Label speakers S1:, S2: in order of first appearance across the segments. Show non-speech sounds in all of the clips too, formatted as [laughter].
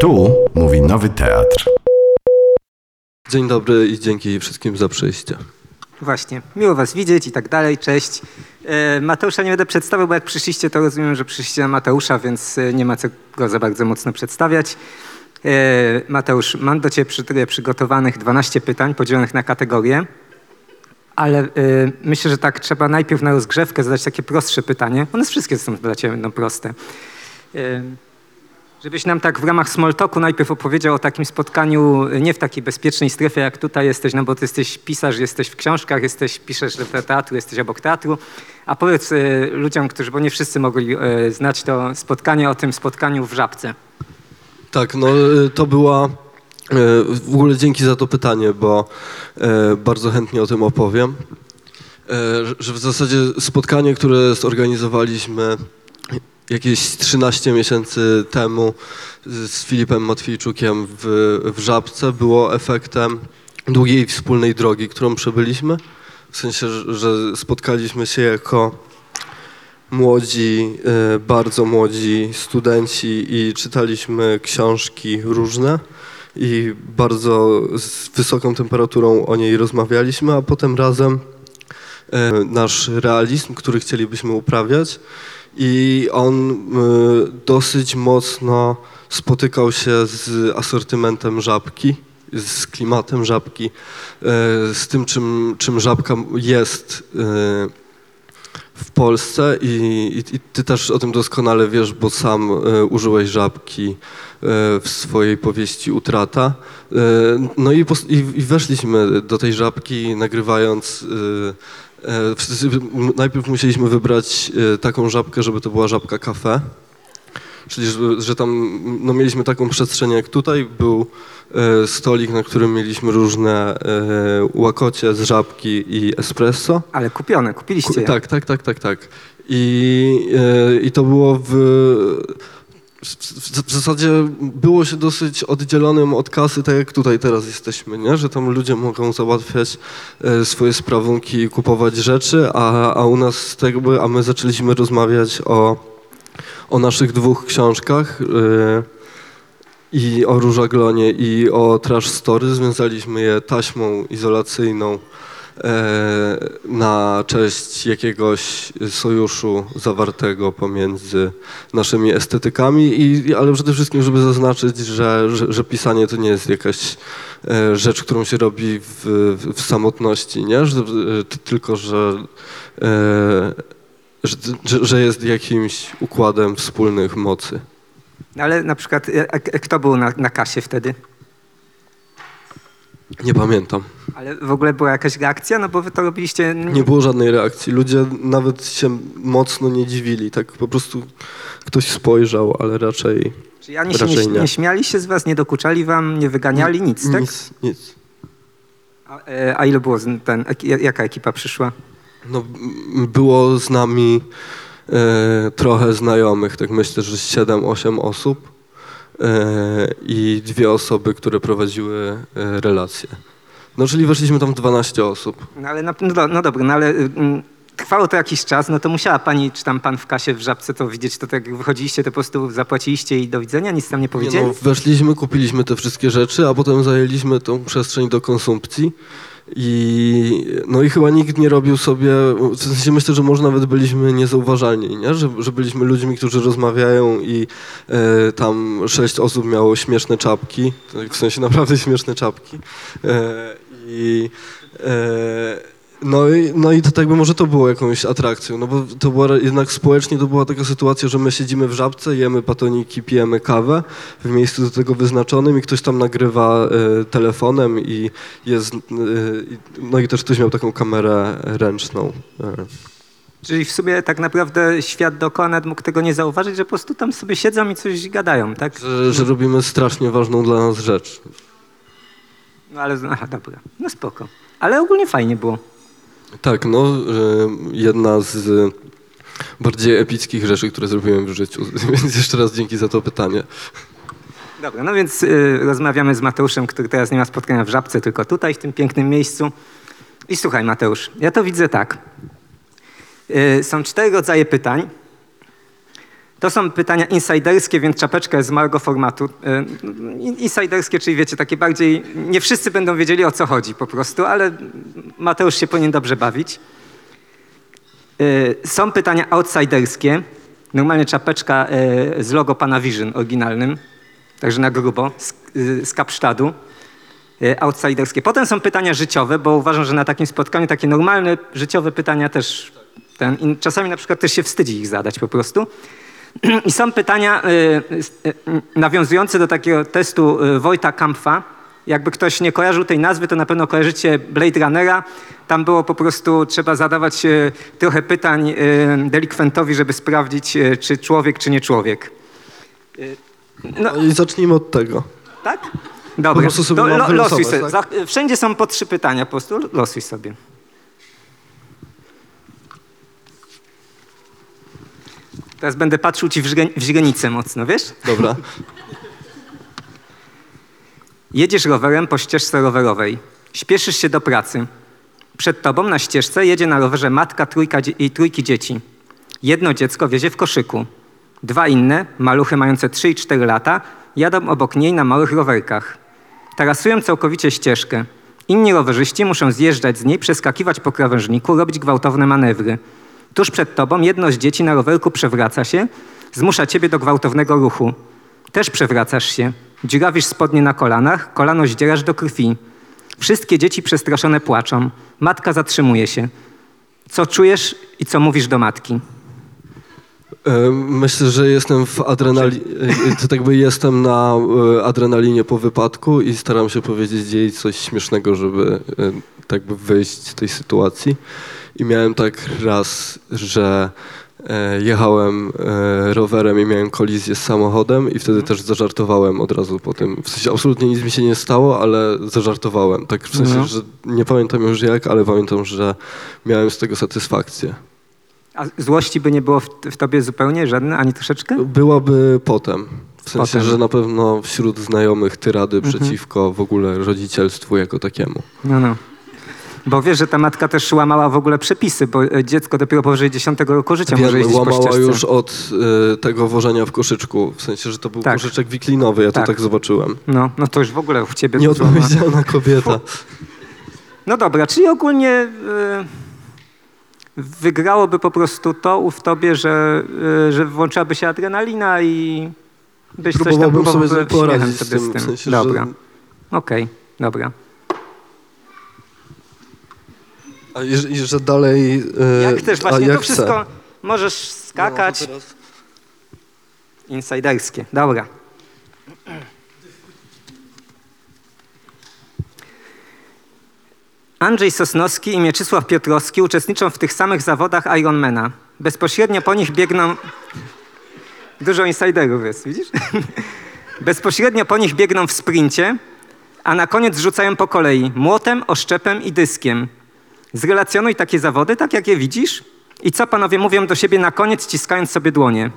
S1: Tu mówi Nowy Teatr.
S2: Dzień dobry i dzięki wszystkim za przyjście.
S3: Właśnie, miło was widzieć i tak dalej, cześć. E, Mateusza nie będę przedstawiał, bo jak przyszliście, to rozumiem, że przyszliście na Mateusza, więc e, nie ma co go za bardzo mocno przedstawiać. E, Mateusz, mam do ciebie przy, przygotowanych 12 pytań podzielonych na kategorie, ale e, myślę, że tak trzeba najpierw na rozgrzewkę zadać takie prostsze pytanie. One wszystkie są dla ciebie będą proste. Żebyś nam tak w ramach small talku najpierw opowiedział o takim spotkaniu, nie w takiej bezpiecznej strefie, jak tutaj jesteś, no bo ty jesteś pisarz, jesteś w książkach, jesteś, piszesz do teatru, jesteś obok teatru, a powiedz y, ludziom, którzy, bo nie wszyscy mogli y, znać to spotkanie, o tym spotkaniu w Żabce.
S2: Tak, no y, to była. y, W ogóle dzięki za to pytanie, bo y, bardzo chętnie o tym opowiem. Y, Że w zasadzie spotkanie, które zorganizowaliśmy jakieś 13 miesięcy temu z Filipem Matwijczukiem w, w Żabce, było efektem długiej wspólnej drogi, którą przebyliśmy. W sensie, że- spotkaliśmy się jako młodzi, e, bardzo młodzi studenci i czytaliśmy książki różne i bardzo z wysoką temperaturą o niej rozmawialiśmy, a potem razem e, nasz realizm, który chcielibyśmy uprawiać i on e, dosyć mocno spotykał się z asortymentem żabki, z klimatem żabki, e, z tym, czym, czym żabka jest e, w Polsce i, i, i ty też o tym doskonale wiesz, bo sam użyłeś żabki w swojej powieści Utrata. No i, i weszliśmy do tej żabki nagrywając. E, najpierw musieliśmy wybrać e, taką żabkę, żeby to była żabka kafe. Czyli, że, że tam no, mieliśmy taką przestrzeń jak tutaj, był e, stolik, na którym mieliśmy różne e, łakocie z żabki i espresso.
S3: Ale kupione, kupiliście
S2: Ku-
S3: je.
S2: Tak, tak, tak, tak, tak. I, e, i to było w, w, zasadzie było się dosyć oddzielonym od kasy, tak jak tutaj teraz jesteśmy, nie? że tam ludzie mogą załatwiać e, swoje sprawunki i kupować rzeczy, a, a u nas tak jakby, a my zaczęliśmy rozmawiać o, o naszych dwóch książkach. e, i o Różaglonie i o Trash Story związaliśmy je taśmą izolacyjną na cześć jakiegoś sojuszu zawartego pomiędzy naszymi estetykami, i, ale przede wszystkim, żeby zaznaczyć, że, że, że pisanie to nie jest jakaś e, rzecz, którą się robi w, w, samotności, nie? Że, e, tylko, że, e, że, że, jest jakimś układem wspólnych mocy.
S3: Ale na przykład, e, e, kto był na, na kasie wtedy?
S2: Nie pamiętam.
S3: Ale w ogóle była jakaś reakcja? No bo wy to robiliście...
S2: Nie było żadnej reakcji. Ludzie nawet się mocno nie dziwili. Tak po prostu ktoś spojrzał, ale raczej
S3: Czyli ani się nie,
S2: raczej nie.
S3: nie śmiali się z was, nie dokuczali wam, nie wyganiali, nic, tak?
S2: nic. nic.
S3: A, e, a ilu było z- ten, ek- jaka ekipa przyszła?
S2: No, m, było z nami e, trochę znajomych, tak myślę, że 7-8 osób e, i dwie osoby, które prowadziły e, relacje. No, czyli weszliśmy tam w 12 osób.
S3: No ale na, no, no dobra, no ale mm, trwało to jakiś czas, no to musiała pani, czy tam pan w kasie w żabce to widzieć, to tak jak wychodziliście, to po prostu zapłaciliście i do widzenia, nic tam nie
S2: Nie
S3: powiedzieli?
S2: no, weszliśmy, kupiliśmy te wszystkie rzeczy, a potem zajęliśmy tą przestrzeń do konsumpcji. I, no i chyba nikt nie robił sobie, w sensie myślę, że może nawet byliśmy niezauważalni, nie? Że, że byliśmy ludźmi, którzy rozmawiają i e, tam sześć osób miało śmieszne czapki, w sensie naprawdę śmieszne czapki. E, I e, no i, no i to tak by może to było jakąś atrakcją, no bo to była jednak społecznie to była taka sytuacja, że my siedzimy w żabce, jemy batoniki, pijemy kawę w miejscu do tego wyznaczonym i ktoś tam nagrywa e, telefonem i jest, i- no i też ktoś miał taką kamerę ręczną. E,
S3: Czyli w sumie tak naprawdę świat dookoła nawet mógł tego nie zauważyć, że po prostu tam sobie siedzą i coś gadają, tak?
S2: że, że robimy strasznie ważną dla nas rzecz.
S3: No ale, aha, [laughs] dobra, no spoko. Ale ogólnie fajnie było.
S2: Tak, no jedna z bardziej epickich rzeczy, które zrobiłem w życiu, [laughs] więc jeszcze raz dzięki za to pytanie.
S3: Dobra, no więc y, rozmawiamy z Mateuszem, który teraz nie ma spotkania w Żabce, tylko tutaj, w tym pięknym miejscu. I słuchaj, Mateusz, ja to widzę tak. Y, są cztery rodzaje pytań. To są pytania insiderskie, więc czapeczka jest z małego formatu. In- Insiderskie, czyli wiecie, takie bardziej, nie wszyscy będą wiedzieli o co chodzi po prostu, ale Mateusz się powinien dobrze bawić. E, Są pytania outsiderskie. Normalnie czapeczka e, z logo pana Vision oryginalnym, także na grubo, z, Kapsztadu. Outsiderskie. Potem są pytania życiowe, bo uważam, że na takim spotkaniu takie normalne, życiowe pytania też, ten, czasami na przykład też się wstydzi ich zadać po prostu. I są pytania e, e, nawiązujące do takiego testu Wojta Kampfa. Jakby ktoś nie kojarzył tej nazwy, to na pewno kojarzycie Blade Runnera. Tam było po prostu, trzeba zadawać trochę pytań delikwentowi, żeby sprawdzić, czy człowiek, czy nie człowiek. No,
S2: No i zacznijmy od tego.
S3: tak? Dobra.
S2: Po prostu sobie
S3: lo, losuj sobie.
S2: tak?
S3: Wszędzie są po trzy pytania, po prostu losuj sobie. Teraz będę patrzył ci w, źre- w źrenicę mocno, wiesz?
S2: Dobra.
S3: Jedziesz rowerem po ścieżce rowerowej. Śpieszysz się do pracy. Przed tobą na ścieżce jedzie na rowerze matka trójka dzie- i trójki dzieci. Jedno dziecko wiezie w koszyku. Dwa inne, maluchy mające 3 i 4 lata, jadą obok niej na małych rowerkach. Tarasują całkowicie ścieżkę. Inni rowerzyści muszą zjeżdżać z niej, przeskakiwać po krawężniku, robić gwałtowne manewry. Tuż przed tobą jedno z dzieci na rowerku przewraca się, zmusza ciebie do gwałtownego ruchu. Też przewracasz się. Dziurawisz spodnie na kolanach, kolano zdzierasz do krwi. Wszystkie dzieci przestraszone płaczą. Matka zatrzymuje się. Co czujesz i co mówisz do matki?
S2: E, Myślę, że jestem w adrenalinie, tak jestem na e, adrenalinie po wypadku i staram się powiedzieć jej coś śmiesznego, żeby e, tak by wyjść z tej sytuacji. I miałem tak raz, że e, jechałem e, rowerem i miałem kolizję z samochodem i wtedy też zażartowałem od razu po tym. W sensie absolutnie nic mi się nie stało, ale zażartowałem. Tak w sensie,
S3: No.
S2: że nie pamiętam już jak, ale pamiętam, że miałem z tego satysfakcję.
S3: A złości by nie było w, w tobie zupełnie żadne, ani troszeczkę?
S2: Byłaby potem. W sensie,
S3: Potem.
S2: że na pewno wśród znajomych tyrady przeciwko w ogóle rodzicielstwu jako takiemu.
S3: No, no. Bo wiesz, że ta matka też łamała w ogóle przepisy, bo e, dziecko dopiero powyżej 10 roku życia może
S2: Wiem,
S3: jeździć po
S2: łamała
S3: ścieżce.
S2: już od y, tego wożenia w koszyczku. W sensie, że to był
S3: Tak.
S2: koszyczek wiklinowy, ja
S3: Tak.
S2: to tak zobaczyłem.
S3: No, no to już w ogóle w ciebie... złama.
S2: Nieodpowiedzialna [laughs] kobieta.
S3: No dobra, czyli ogólnie e, wygrałoby po prostu to w tobie, że, e, że włączyłaby się adrenalina i byś coś tam
S2: Próbowałbym
S3: próbował
S2: sobie poradzić z tym. W sensie,
S3: dobra,
S2: że...
S3: okej, dobra.
S2: A i, i że dalej... y,
S3: Jak chcesz,
S2: a
S3: właśnie
S2: jak
S3: to wszystko
S2: chcę.
S3: możesz skakać.
S2: No,
S3: Insiderskie, dobra. Andrzej Sosnowski i Mieczysław Piotrowski uczestniczą w tych samych zawodach Ironmana. Bezpośrednio po nich biegną... Dużo insiderów jest, widzisz? Bezpośrednio po nich biegną w sprincie, a na koniec rzucają po kolei młotem, oszczepem i dyskiem. Zrelacjonuj takie zawody, tak jak je widzisz. I co panowie mówią do siebie na koniec, ściskając sobie dłonie?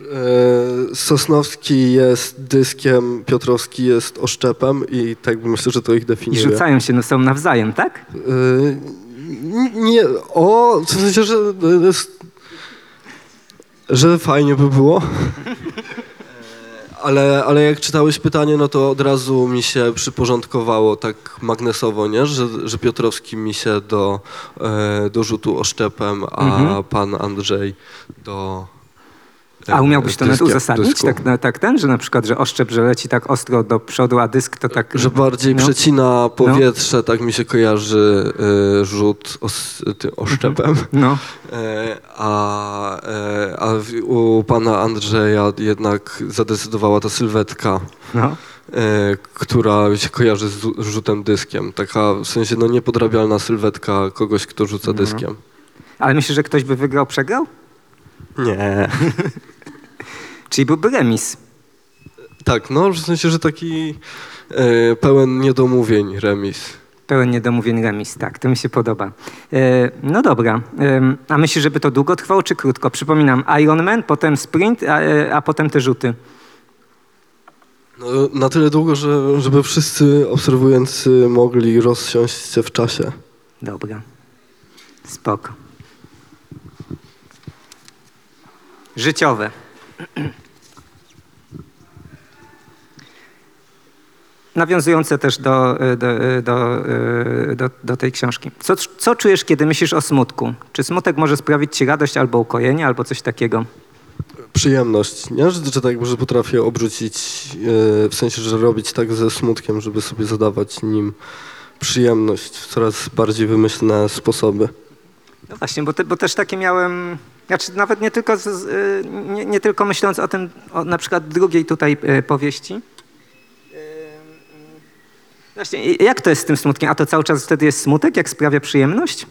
S2: E, Sosnowski jest dyskiem, Piotrowski jest oszczepem i tak myślę, że to ich
S3: I
S2: definiuje.
S3: rzucają się no są nawzajem, tak?
S2: Y, Nie, o, w sensie, że, że fajnie by było. Ale, ale jak czytałeś pytanie, no to od razu mi się przyporządkowało tak magnesowo, nie? Że, że Piotrowski mi się do, e, do rzutu oszczepem, a
S3: Mhm.
S2: pan Andrzej do... e,
S3: A umiałbyś to nawet uzasadnić, tak, na- tak ten, że na przykład, że oszczep, że leci tak ostro do przodu, a dysk to tak...
S2: Że bardziej
S3: no.
S2: przecina powietrze, tak mi się kojarzy e, rzut os, tym oszczepem.
S3: No, [laughs]
S2: E, A, e, a u pana Andrzeja jednak zadecydowała ta sylwetka,
S3: no.
S2: która się kojarzy z zu- rzutem dyskiem. Taka w sensie no niepodrabialna sylwetka kogoś, kto rzuca dyskiem.
S3: Ale myślisz, że ktoś by wygrał, przegrał?
S2: Nie. [laughs]
S3: Czyli byłby remis.
S2: Tak, no w sensie, że taki e, pełen niedomówień remis.
S3: Pełen niedomówień remis, tak, to mi się podoba. E, no dobra, e, a myślisz, żeby to długo trwało, czy krótko? Przypominam, Ironman, potem sprint, a, e, a potem te rzuty.
S2: No, na tyle długo, że, żeby wszyscy obserwujący mogli rozsiąść się w czasie.
S3: Dobra, spoko. Życiowe. [clears throat] Nawiązujące też do, do, do, do, do tej książki. Co, co czujesz, kiedy myślisz o smutku? Czy smutek może sprawić ci radość albo ukojenie, albo coś takiego?
S2: Przyjemność, nie? Że, że tak, że potrafię obrzucić, w sensie, że robić tak ze smutkiem, żeby sobie zadawać nim przyjemność w coraz bardziej wymyślne sposoby.
S3: No właśnie, bo, te, bo też takie miałem, znaczy nawet nie tylko, z, y, nie, nie tylko myśląc o tym, o na przykład drugiej tutaj y, powieści. Właśnie, jak to jest z tym smutkiem? A to cały czas wtedy jest smutek, jak sprawia przyjemność?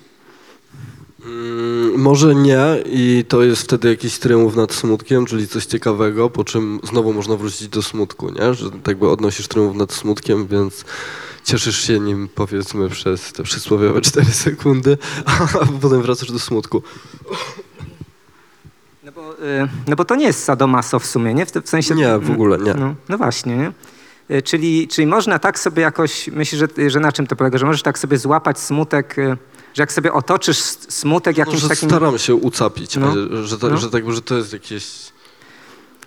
S2: Mm, Może nie i to jest wtedy jakiś triumf nad smutkiem, czyli coś ciekawego, po czym znowu można wrócić do smutku, nie? Że tak jakby odnosisz triumf nad smutkiem, więc cieszysz się nim powiedzmy przez te przysłowiowe [laughs] 4 sekundy, a potem wracasz do smutku.
S3: No bo, y, no bo to nie jest sadomaso w sumie, nie? W, sensie...
S2: Nie, w ogóle nie.
S3: No, no właśnie, nie? Y, Czyli, czyli można tak sobie jakoś, myślisz, że, że na czym to polega, że możesz tak sobie złapać smutek, y, że jak sobie otoczysz smutek
S2: No,
S3: jakimś
S2: że
S3: takim...
S2: staram się ucapić,
S3: No.
S2: że, tak,
S3: No.
S2: że, tak, że to jest jakieś...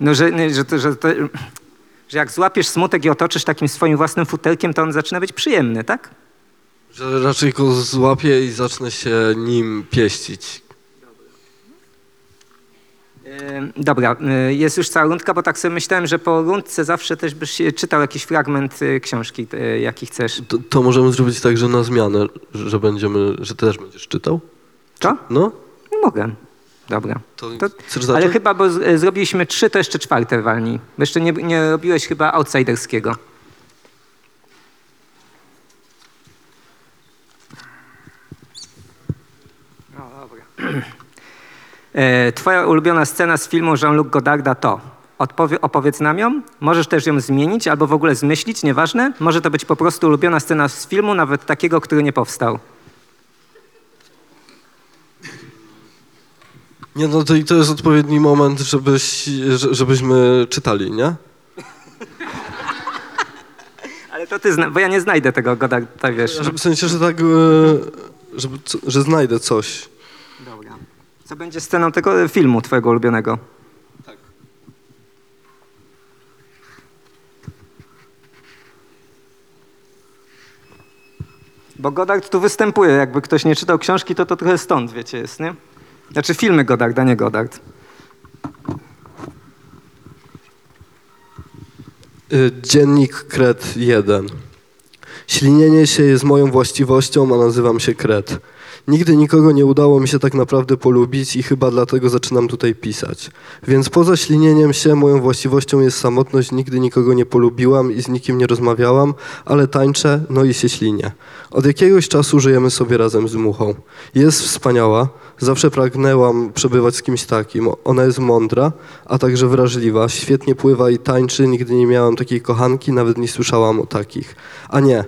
S3: No, że, nie, że, to, że, to, że jak złapiesz smutek i otoczysz takim swoim własnym futerkiem, to on zaczyna być przyjemny, tak?
S2: Że raczej go złapię i zacznę się nim pieścić.
S3: Ym, Dobra, y, jest już cała rundka, bo tak sobie myślałem, że po rundce zawsze też byś y, czytał jakiś fragment książki, jaki chcesz.
S2: To, to możemy zrobić tak, że na zmianę, że będziemy, że ty też będziesz czytał?
S3: Co?
S2: No?
S3: Mogę. Dobra.
S2: To,
S3: To-
S2: chcesz
S3: Ale chyba, bo z, zrobiliśmy trzy, to jeszcze czwarte walnij. Bo jeszcze nie, nie robiłeś chyba outsiderskiego. No dobra. [clears throat] E, Twoja ulubiona scena z filmu Jean-Luc Godarda to? Odpowie, opowiedz nam ją. Możesz też ją zmienić albo w ogóle zmyślić, nieważne. Może to być po prostu ulubiona scena z filmu, nawet takiego, który nie powstał.
S2: Nie, no to, i to jest odpowiedni moment, żebyś, że- żebyśmy czytali, nie? [laughs]
S3: Ale to ty, zna, bo ja nie znajdę tego Godarda, wiesz.
S2: W sensie, że tak, e, żeby, że znajdę coś.
S3: Co będzie sceną tego filmu twojego ulubionego?
S2: Tak.
S3: Bo Godard tu występuje, jakby ktoś nie czytał książki, to to trochę stąd, wiecie, jest, nie? Znaczy filmy Godarda, nie Godard.
S2: Y, Dziennik Kret 1. Ślinienie się jest moją właściwością, a nazywam się Kret. Nigdy nikogo nie udało mi się tak naprawdę polubić i chyba dlatego zaczynam tutaj pisać. Więc poza ślinieniem się moją właściwością jest samotność, nigdy nikogo nie polubiłam i z nikim nie rozmawiałam, ale tańczę, no i się ślinię. Od jakiegoś czasu żyjemy sobie razem z muchą. Jest wspaniała, zawsze pragnęłam przebywać z kimś takim. Ona jest mądra, a także wrażliwa, świetnie pływa i tańczy, nigdy nie miałam takiej kochanki, nawet nie słyszałam o takich. A nie,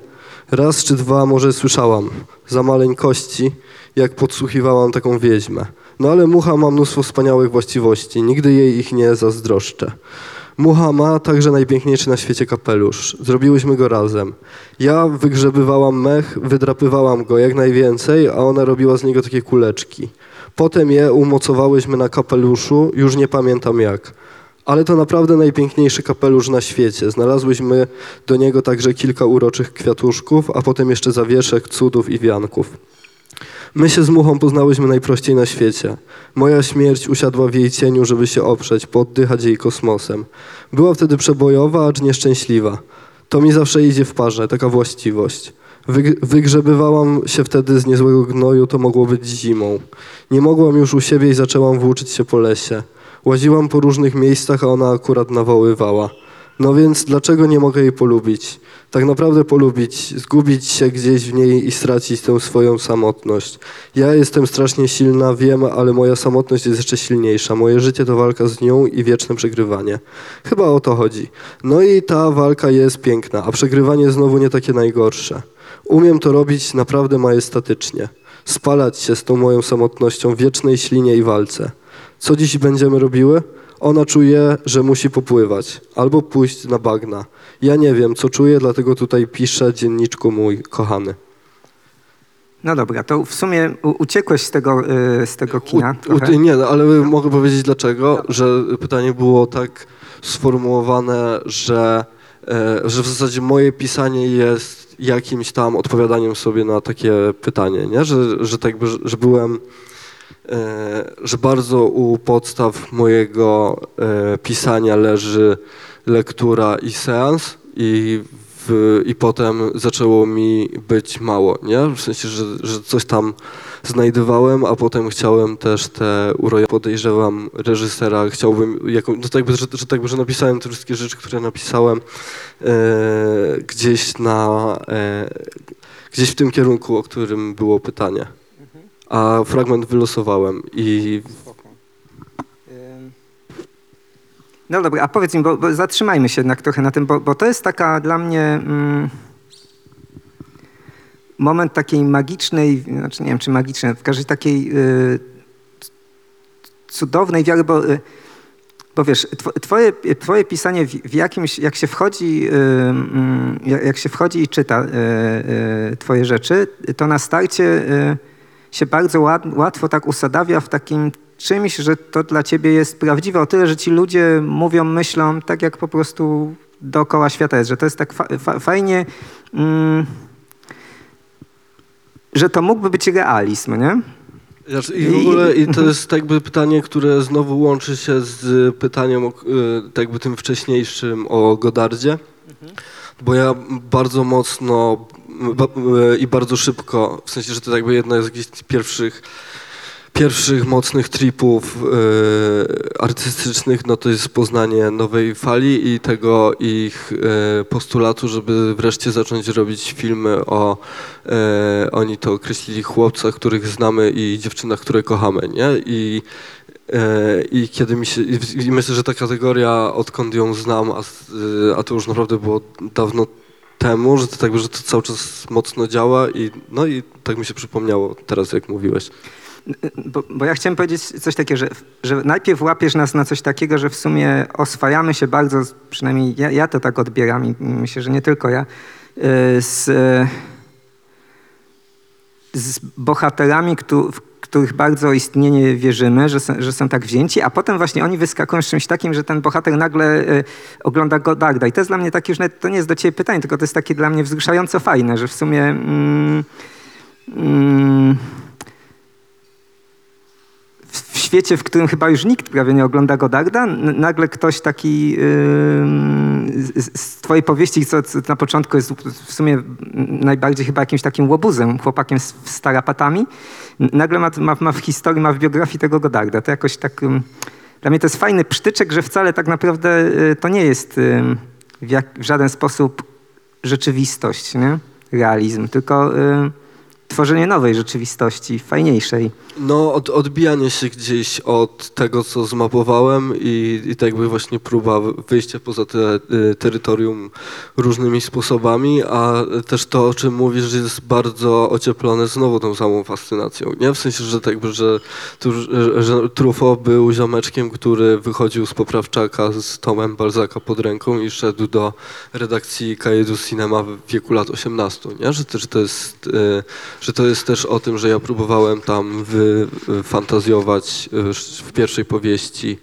S2: raz czy dwa może słyszałam, za maleńkości, jak podsłuchiwałam taką wiedźmę. No ale mucha ma mnóstwo wspaniałych właściwości, nigdy jej ich nie zazdroszczę. Mucha ma także najpiękniejszy na świecie kapelusz. Zrobiłyśmy go razem. Ja wygrzebywałam mech, wydrapywałam go jak najwięcej, a ona robiła z niego takie kuleczki. Potem je umocowałyśmy na kapeluszu, już nie pamiętam jak. Ale to naprawdę najpiękniejszy kapelusz na świecie. Znalazłyśmy do niego także kilka uroczych kwiatuszków, a potem jeszcze zawieszek, cudów i wianków. My się z muchą poznałyśmy najprościej na świecie. Moja śmierć usiadła w jej cieniu, żeby się oprzeć, pooddychać jej kosmosem. Była wtedy przebojowa, acz nieszczęśliwa. To mi zawsze idzie w parze, taka właściwość. Wyg- wygrzebywałam się wtedy z niezłego gnoju, to mogło być zimą. Nie mogłam już u siebie i zaczęłam włóczyć się po lesie. Łaziłam po różnych miejscach, a ona akurat nawoływała. No więc dlaczego nie mogę jej polubić? Tak naprawdę polubić, zgubić się gdzieś w niej i stracić tę swoją samotność. Ja jestem strasznie silna, wiem, ale moja samotność jest jeszcze silniejsza. Moje życie to walka z nią i wieczne przegrywanie. Chyba o to chodzi. No i ta walka jest piękna, a przegrywanie znowu nie takie najgorsze. Umiem to robić naprawdę majestatycznie. Spalać się z tą moją samotnością w wiecznej ślinie i walce. Co dziś będziemy robiły? Ona czuje, że musi popływać albo pójść na bagna. Ja nie wiem, co czuję, dlatego tutaj piszę dzienniczku mój kochany.
S3: No dobra, to w sumie uciekłeś z tego, y, z tego kina
S2: U, u, nie, no, ale mogę powiedzieć dlaczego, że pytanie było tak sformułowane, że, e, że w zasadzie moje pisanie jest jakimś tam odpowiadaniem sobie na takie pytanie, nie? Że, że tak że- byłem, że bardzo u podstaw mojego e, pisania leży lektura i seans i, w, i potem zaczęło mi być mało, nie? W sensie, że, że coś tam znajdowałem, a potem chciałem też te uroja, podejrzewam reżysera, chciałbym, jako, no tak że, że, tak że napisałem te wszystkie rzeczy, które napisałem e, gdzieś na, e, gdzieś w tym kierunku, o którym było pytanie. A fragment wylosowałem i.
S3: No dobra, a powiedz mi, bo, bo zatrzymajmy się jednak trochę na tym, bo, bo to jest taka dla mnie mm, moment takiej magicznej, znaczy nie wiem czy magicznej, w każdej takiej y, cudownej wiary, bo, y, bo wiesz, tw- twoje, twoje pisanie w, w jakimś, jak się wchodzi, y, mm, jak się wchodzi i czyta y, y, twoje rzeczy, to na starcie y, się bardzo łat, łatwo tak usadawia w takim czymś, że to dla ciebie jest prawdziwe. O tyle, że ci ludzie mówią, myślą tak jak po prostu dookoła świata jest, że to jest tak fa, fa, fajnie, mm, że to mógłby być realizm, nie?
S2: Znaczy, I w ogóle i to jest tak jakby pytanie, które znowu łączy się z pytaniem o, y, tak jakby tym wcześniejszym o Godardzie, bo ja bardzo mocno y, i bardzo szybko, w sensie, że to jakby jedna z jakichś pierwszych pierwszych mocnych tripów y, artystycznych, no to jest poznanie nowej fali i tego ich y, postulatu, żeby wreszcie zacząć robić filmy o, y, oni to określili, chłopcach, których znamy i dziewczynach, które kochamy, nie? I, i kiedy mi się, i, myślę, że ta kategoria, odkąd ją znam, a, y, a to już naprawdę było dawno temu, że to, tak, że to cały czas mocno działa i no i tak mi się przypomniało teraz, jak mówiłeś.
S3: Bo, bo ja chciałem powiedzieć coś takiego, że, że najpierw łapiesz nas na coś takiego, że w sumie oswajamy się bardzo, przynajmniej ja, ja to tak odbieram i myślę, że nie tylko ja, y, z, z bohaterami, któ- w których bardzo istnienie wierzymy, że są, że są tak wzięci, a potem właśnie oni wyskakują z czymś takim, że ten bohater nagle y, ogląda Godarda. I to jest dla mnie takie już, nawet, to nie jest do ciebie pytanie, tylko to jest takie dla mnie wzruszająco fajne, że w sumie... Mm, mm, świecie, w którym chyba już nikt prawie nie ogląda Godarda, nagle ktoś taki z, twojej powieści, co, na początku jest w sumie najbardziej chyba jakimś takim łobuzem, chłopakiem z, z tarapatami, nagle ma, ma, ma w historii, ma w biografii tego Godarda. To jakoś tak... Dla mnie to jest fajny przytyczek, że wcale tak naprawdę y, to nie jest w, jak, w żaden sposób rzeczywistość, nie? realizm, tylko tworzenie nowej rzeczywistości, fajniejszej.
S2: No, od, odbijanie się gdzieś od tego, co zmapowałem i, i tak jakby właśnie próba wyjścia poza te y, terytorium różnymi sposobami, a też to, o czym mówisz, jest bardzo ocieplone znowu tą samą fascynacją, nie? W sensie, że tak jakby, że, że, Truffaut był ziomeczkiem, który wychodził z Poprawczaka z Tomem Balzaka pod ręką i szedł do redakcji Kajedu Cinema w wieku lat 18, nie? Że, to- że, to jest, y, że to jest też o tym, że ja próbowałem tam wy, y, fantazjować y, w pierwszej powieści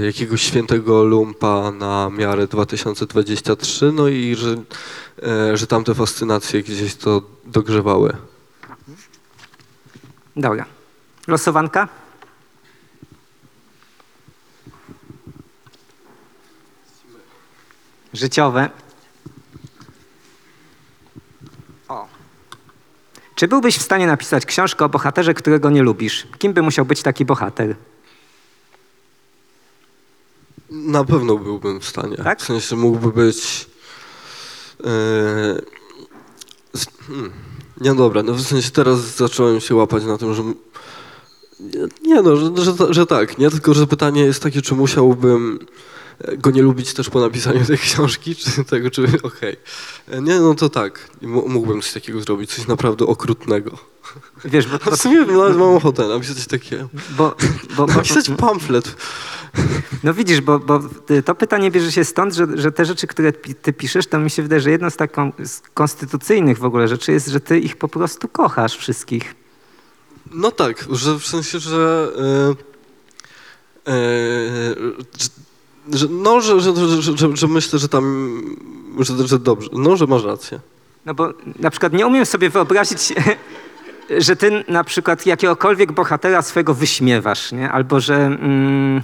S2: y, jakiegoś świętego lumpa na miarę 2023, no i że, że tamte fascynacje gdzieś to dogrzewały.
S3: Dobra. Losowanka? Życiowe. Czy byłbyś w stanie napisać książkę o bohaterze, którego nie lubisz? Kim by musiał być taki bohater?
S2: Na pewno byłbym w stanie.
S3: Tak?
S2: W sensie mógłby być. e, z- hmm, nie dobra, no w sensie teraz zacząłem się łapać na tym, że. Nie, nie no, że, że, że tak, nie? Tylko, że pytanie jest takie, czy musiałbym go nie lubić też po napisaniu tej książki, czy [laughs] tego, czy okej. E, Nie, no to tak, mógłbym coś takiego zrobić, coś naprawdę okrutnego.
S3: Wiesz, bo, [laughs]
S2: A w sumie nawet mam ochotę napisać takie,
S3: bo, bo, bo,
S2: napisać pamflet.
S3: No widzisz, bo, bo to pytanie bierze się stąd, że, że te rzeczy, które ty piszesz, to mi się wydaje, że jedną z taką z konstytucyjnych w ogóle rzeczy jest, że ty ich po prostu kochasz wszystkich.
S2: No tak, że w sensie, że. e, e, że- no, że, że, że, że myślę, że tam. Że, że dobrze. No, że masz rację.
S3: No bo na przykład nie umiem sobie wyobrazić, [laughs] że ty na przykład jakiegokolwiek bohatera swego wyśmiewasz, nie? Albo że... Mm,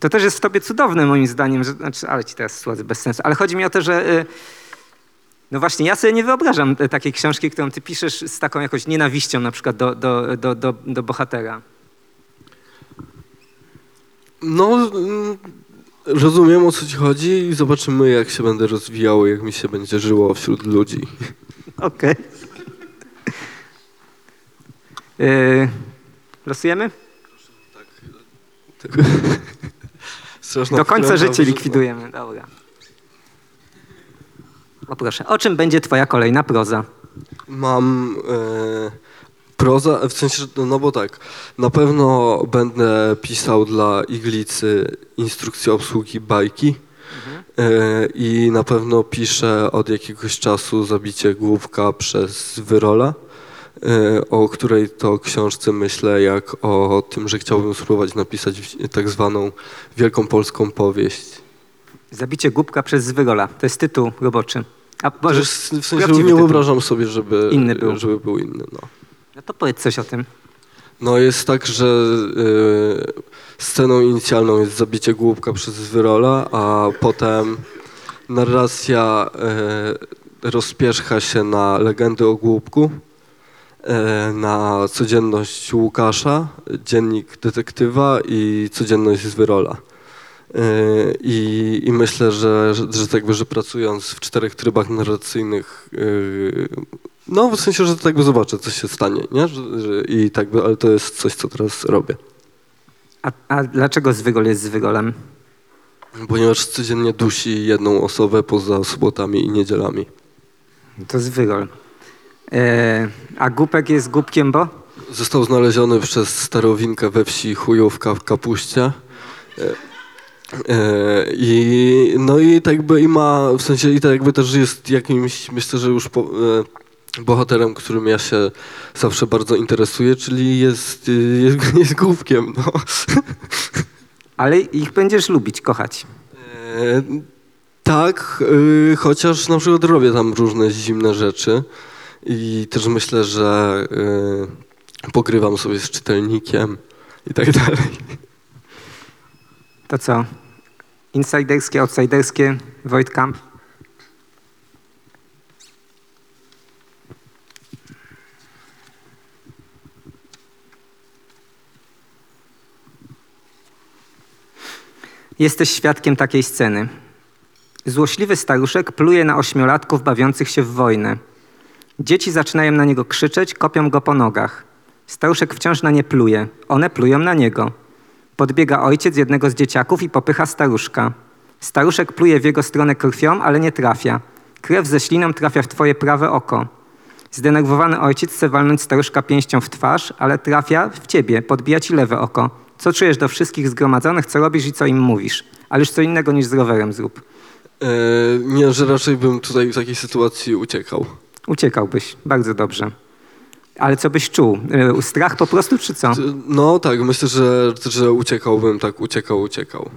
S3: to też jest w tobie cudowne moim zdaniem, że, znaczy, ale ci teraz słodzę bez sensu, ale chodzi mi o to, że y, no właśnie ja sobie nie wyobrażam y, takiej książki, którą ty piszesz z taką jakąś nienawiścią na przykład do, do, do, do, do bohatera.
S2: No, mm, rozumiem o co ci chodzi i zobaczymy, jak się będę rozwijał, jak mi się będzie żyło wśród ludzi. [laughs]
S3: Okej. Y, losujemy?
S2: Straszna
S3: Do końca życia likwidujemy, dobra. O proszę, o czym będzie twoja kolejna proza?
S2: Mam e, proza, w sensie, no bo tak, na pewno będę pisał dla Iglicy instrukcję obsługi bajki e, i na pewno piszę od jakiegoś czasu Zabicie główka przez Wyrola, e, o której to książce myślę jak o tym, że chciałbym spróbować napisać tak zwaną wielką polską powieść.
S3: Zabicie głupka przez Zwyrola. To jest tytuł roboczy. A
S2: To jest, w sensie, nie wyobrażam sobie, żeby
S3: Inny był.
S2: żeby był inny. No.
S3: No to powiedz coś o tym.
S2: No jest tak, że y, sceną inicjalną jest zabicie głupka przez Wyrola, a potem narracja y, rozpierzcha się na legendy o głupku, y, na codzienność Łukasza, dziennik detektywa i codzienność z Wyrola. Y, I, I myślę, że, że, że, tak jakby, że pracując w czterech trybach narracyjnych, y, no w sensie, że tak jakby zobaczę, co się stanie, nie? Że, że, I tak by, ale to jest coś, co teraz robię.
S3: A, a dlaczego Zwyrol jest Zwyrolem?
S2: Ponieważ codziennie dusi jedną osobę poza sobotami i niedzielami.
S3: To Zwyrol. E, a głupek jest głupkiem, bo?
S2: Został znaleziony przez starowinkę we wsi Chujówka w Kapuście. E, e, I no i tak jakby i ma, w sensie i tak jakby też jest jakimś, myślę, że już po, e, bohaterem, którym ja się zawsze bardzo interesuję, czyli jest, y, jest, [laughs] jest głupkiem, no. [laughs]
S3: Ale ich będziesz lubić, kochać.
S2: E, tak, y, chociaż na przykład robię tam różne zimne rzeczy i też myślę, że y, pogrywam sobie z czytelnikiem i tak [laughs] dalej.
S3: To co? Insiderskie, outsiderskie, Wojtkamp? Jesteś świadkiem takiej sceny. Złośliwy staruszek pluje na ośmiolatków bawiących się w wojnę. Dzieci zaczynają na niego krzyczeć, kopią go po nogach. Staruszek wciąż na nie pluje. One plują na niego. Podbiega ojciec jednego z dzieciaków i popycha staruszka. Staruszek pluje w jego stronę krwią, ale nie trafia. Krew ze śliną trafia w twoje prawe oko. Zdenerwowany ojciec chce walnąć staruszka pięścią w twarz, ale trafia w ciebie, podbija ci lewe oko. Co czujesz do wszystkich zgromadzonych, co robisz i co im mówisz? Ale już co innego niż z rowerem zrób.
S2: E, nie, że raczej bym tutaj w takiej sytuacji uciekał.
S3: Uciekałbyś, bardzo dobrze. Ale co byś czuł? Y, Strach po prostu, czy co?
S2: No tak, myślę, że, że uciekałbym, tak, uciekał, uciekał.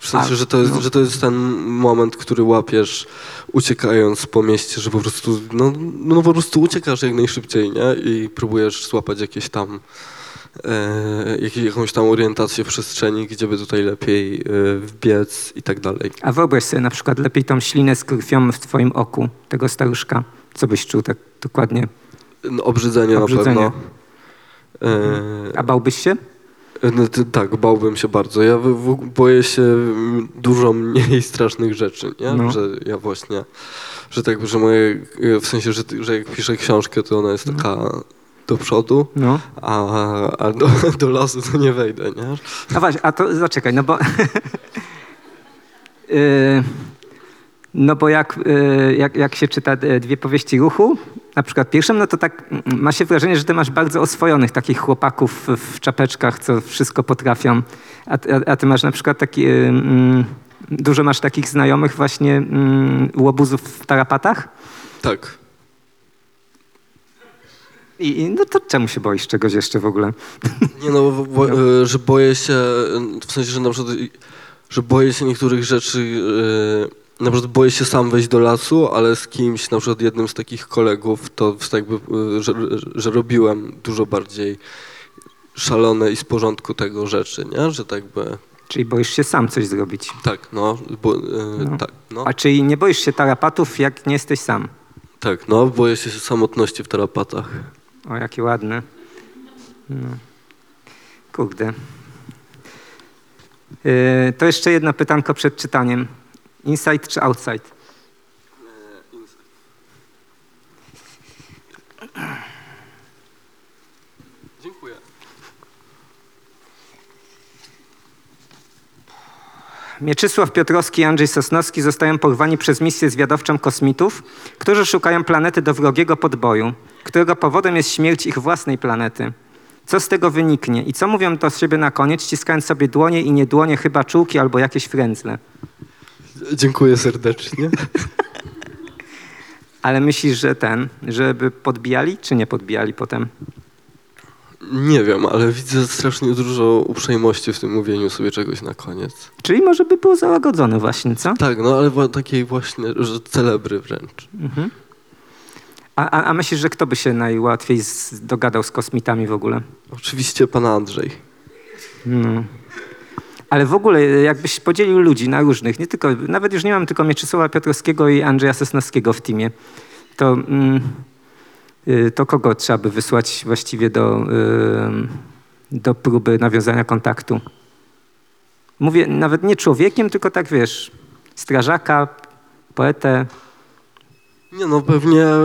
S2: W sensie,
S3: A,
S2: że, to jest,
S3: no.
S2: że to jest ten moment, który łapiesz uciekając po mieście, że po prostu, no, no po prostu uciekasz jak najszybciej, nie? I próbujesz złapać jakieś tam, e, jak, jakąś tam orientację w przestrzeni, gdzie by tutaj lepiej e, wbiec i tak dalej.
S3: A wyobraź sobie na przykład lepiej tą ślinę z krwią w twoim oku tego staruszka. Co byś czuł tak dokładnie?
S2: No, obrzydzenie,
S3: Obrzydzenie.
S2: na pewno. E,
S3: A bałbyś się?
S2: No, tak, bałbym się bardzo. Ja boję się mm, dużo mniej [laughs] strasznych rzeczy, nie?
S3: No.
S2: Że ja właśnie, że tak, że moje, w sensie, że, że jak piszę książkę, to ona jest taka do przodu,
S3: No.
S2: a, a do, do lasu to nie wejdę, nie?
S3: A właśnie, a to zaczekaj, no bo [laughs] Y, No bo jak, y, jak, jak się czyta y, dwie powieści ruchu, na przykład pierwszą, no to tak mm, ma się wrażenie, że ty masz bardzo oswojonych takich chłopaków w- czapeczkach, co wszystko potrafią. A, ty- a, a ty masz na przykład taki, mm, dużo masz takich znajomych właśnie mm, łobuzów w tarapatach?
S2: Tak.
S3: I, I no to czemu się boisz czegoś jeszcze w ogóle?
S2: Nie no, bo, bo, e, że boję się, e, w sensie, że na przykład, że boję się niektórych rzeczy, e, na przykład boję się sam wejść do lasu, ale z kimś, na przykład jednym z takich kolegów, to jakby, że, że robiłem dużo bardziej szalone i z porządku tego rzeczy, nie? Że tak by,
S3: Czyli boisz się sam coś zrobić.
S2: tak, no, bo, e,
S3: No.
S2: tak, no,
S3: A czyli nie boisz się tarapatów, jak nie jesteś sam?
S2: tak, no, boję się samotności w tarapatach.
S3: O, jakie ładne. No. Kurde. Yy, to jeszcze jedno pytanko przed czytaniem. Inside czy outside?
S2: Dziękuję.
S3: Mieczysław Piotrowski i Andrzej Sosnowski zostają porwani przez misję zwiadowczą kosmitów, którzy szukają planety do wrogiego podboju, którego powodem jest śmierć ich własnej planety. Co z tego wyniknie i co mówią do siebie na koniec, ściskając sobie dłonie i nie dłonie, chyba czułki albo jakieś frędzle?
S2: Dziękuję serdecznie. [laughs]
S3: Ale myślisz, że ten, żeby podbijali czy nie podbijali potem?
S2: Nie wiem, ale widzę strasznie dużo uprzejmości w tym mówieniu sobie czegoś na koniec.
S3: Czyli może by było załagodzone właśnie, co?
S2: Tak, no ale takiej właśnie, że celebry wręcz.
S3: Mhm. A, a, a myślisz, że kto by się najłatwiej z, dogadał z kosmitami w ogóle?
S2: Oczywiście pan Andrzej.
S3: No. Ale w ogóle jakbyś podzielił ludzi na różnych, nie tylko, nawet już nie mam tylko Mieczysława Piotrowskiego i Andrzeja Sosnowskiego w teamie, to, mm, to kogo trzeba by wysłać właściwie do, y, do próby nawiązania kontaktu? Mówię nawet nie człowiekiem, tylko tak wiesz, strażaka, poetę.
S2: Nie no, pewnie e,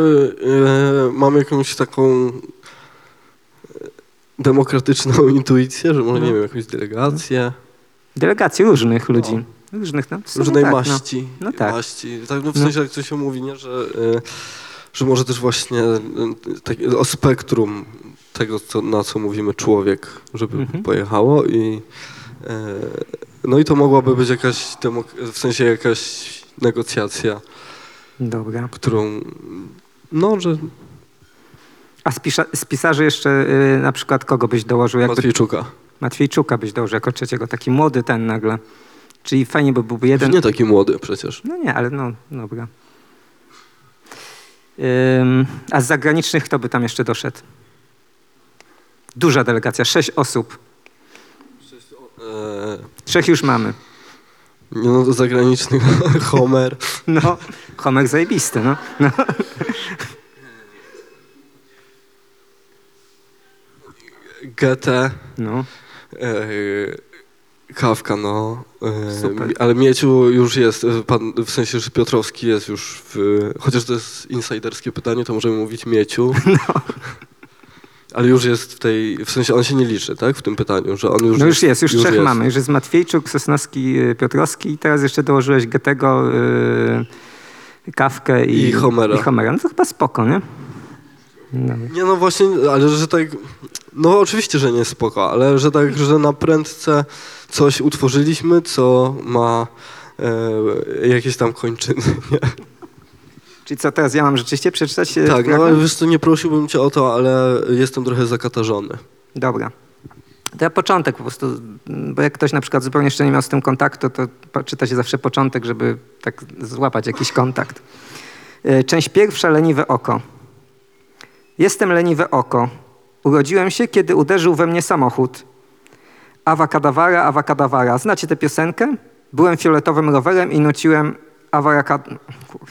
S2: mam jakąś taką demokratyczną [laughs] intuicję, że może,
S3: No.
S2: nie wiem, jakąś delegację,
S3: Delegacje różnych ludzi. Różnych, no, sumie
S2: różnej
S3: tak, no.
S2: maści.
S3: No tak.
S2: Maści. Tak, no w
S3: No.
S2: sensie, jak to się mówi, nie, że, że może też właśnie e, tak, o spektrum tego, co, na co mówimy człowiek, żeby
S3: Mhm.
S2: pojechało i e, no i to mogłaby być jakaś, w sensie jakaś negocjacja,
S3: Dobra.
S2: którą, no, że
S3: A z, pisza, z pisarzy jeszcze y, na przykład kogo byś dołożył? Jakby
S2: Matwiejczuka.
S3: Matwiejczuka byś dołożył jako trzeciego, taki młody ten nagle. Czyli fajnie by byłby
S2: Jeden...
S3: jeden.
S2: Nie taki młody przecież.
S3: No nie, ale no dobra. A z zagranicznych kto by tam jeszcze doszedł? Duża delegacja, sześć osób.
S2: E,
S3: Trzech już mamy.
S2: nie no, zagraniczny [laughs] Homer.
S3: No, Homer zajebisty, no. no.
S2: Goethe.
S3: no.
S2: E, Kawka, no. E,
S3: Super.
S2: ale Mieciu już jest, e, pan, w sensie, że Piotrowski jest już w... Chociaż to jest insiderskie pytanie, to możemy mówić Mieciu. [laughs]
S3: No.
S2: Ale już jest w tej... W sensie on się nie liczy, tak? W tym pytaniu, że on już
S3: No już jest, już, trzech
S2: jest.
S3: mamy. Już jest Matwiejczuk, Sosnowski, y, Piotrowski i teraz jeszcze dołożyłeś Goethego, y, Kawkę i,
S2: I Homera.
S3: I Homera. No to chyba spoko, nie? No.
S2: Nie no właśnie, ale że tak, no oczywiście, że nie spoko, ale że tak, że na prędce coś utworzyliśmy, co ma e, jakieś tam kończyny. [laughs] Nie?
S3: Czyli co, teraz ja mam rzeczywiście przeczytać? y,
S2: Tak, no ale wiesz co, nie prosiłbym cię o to, ale jestem trochę zakatarzony.
S3: Dobra. To ja początek po prostu, bo jak ktoś na przykład zupełnie jeszcze nie miał z tym kontaktu, to czyta się zawsze początek, żeby tak złapać jakiś kontakt. E, Część pierwsza, leniwe oko. Jestem leniwe oko. Urodziłem się, kiedy uderzył we mnie samochód. Awa kadawara, awa kadawara. Znacie tę piosenkę? Byłem fioletowym rowerem i nuciłem awara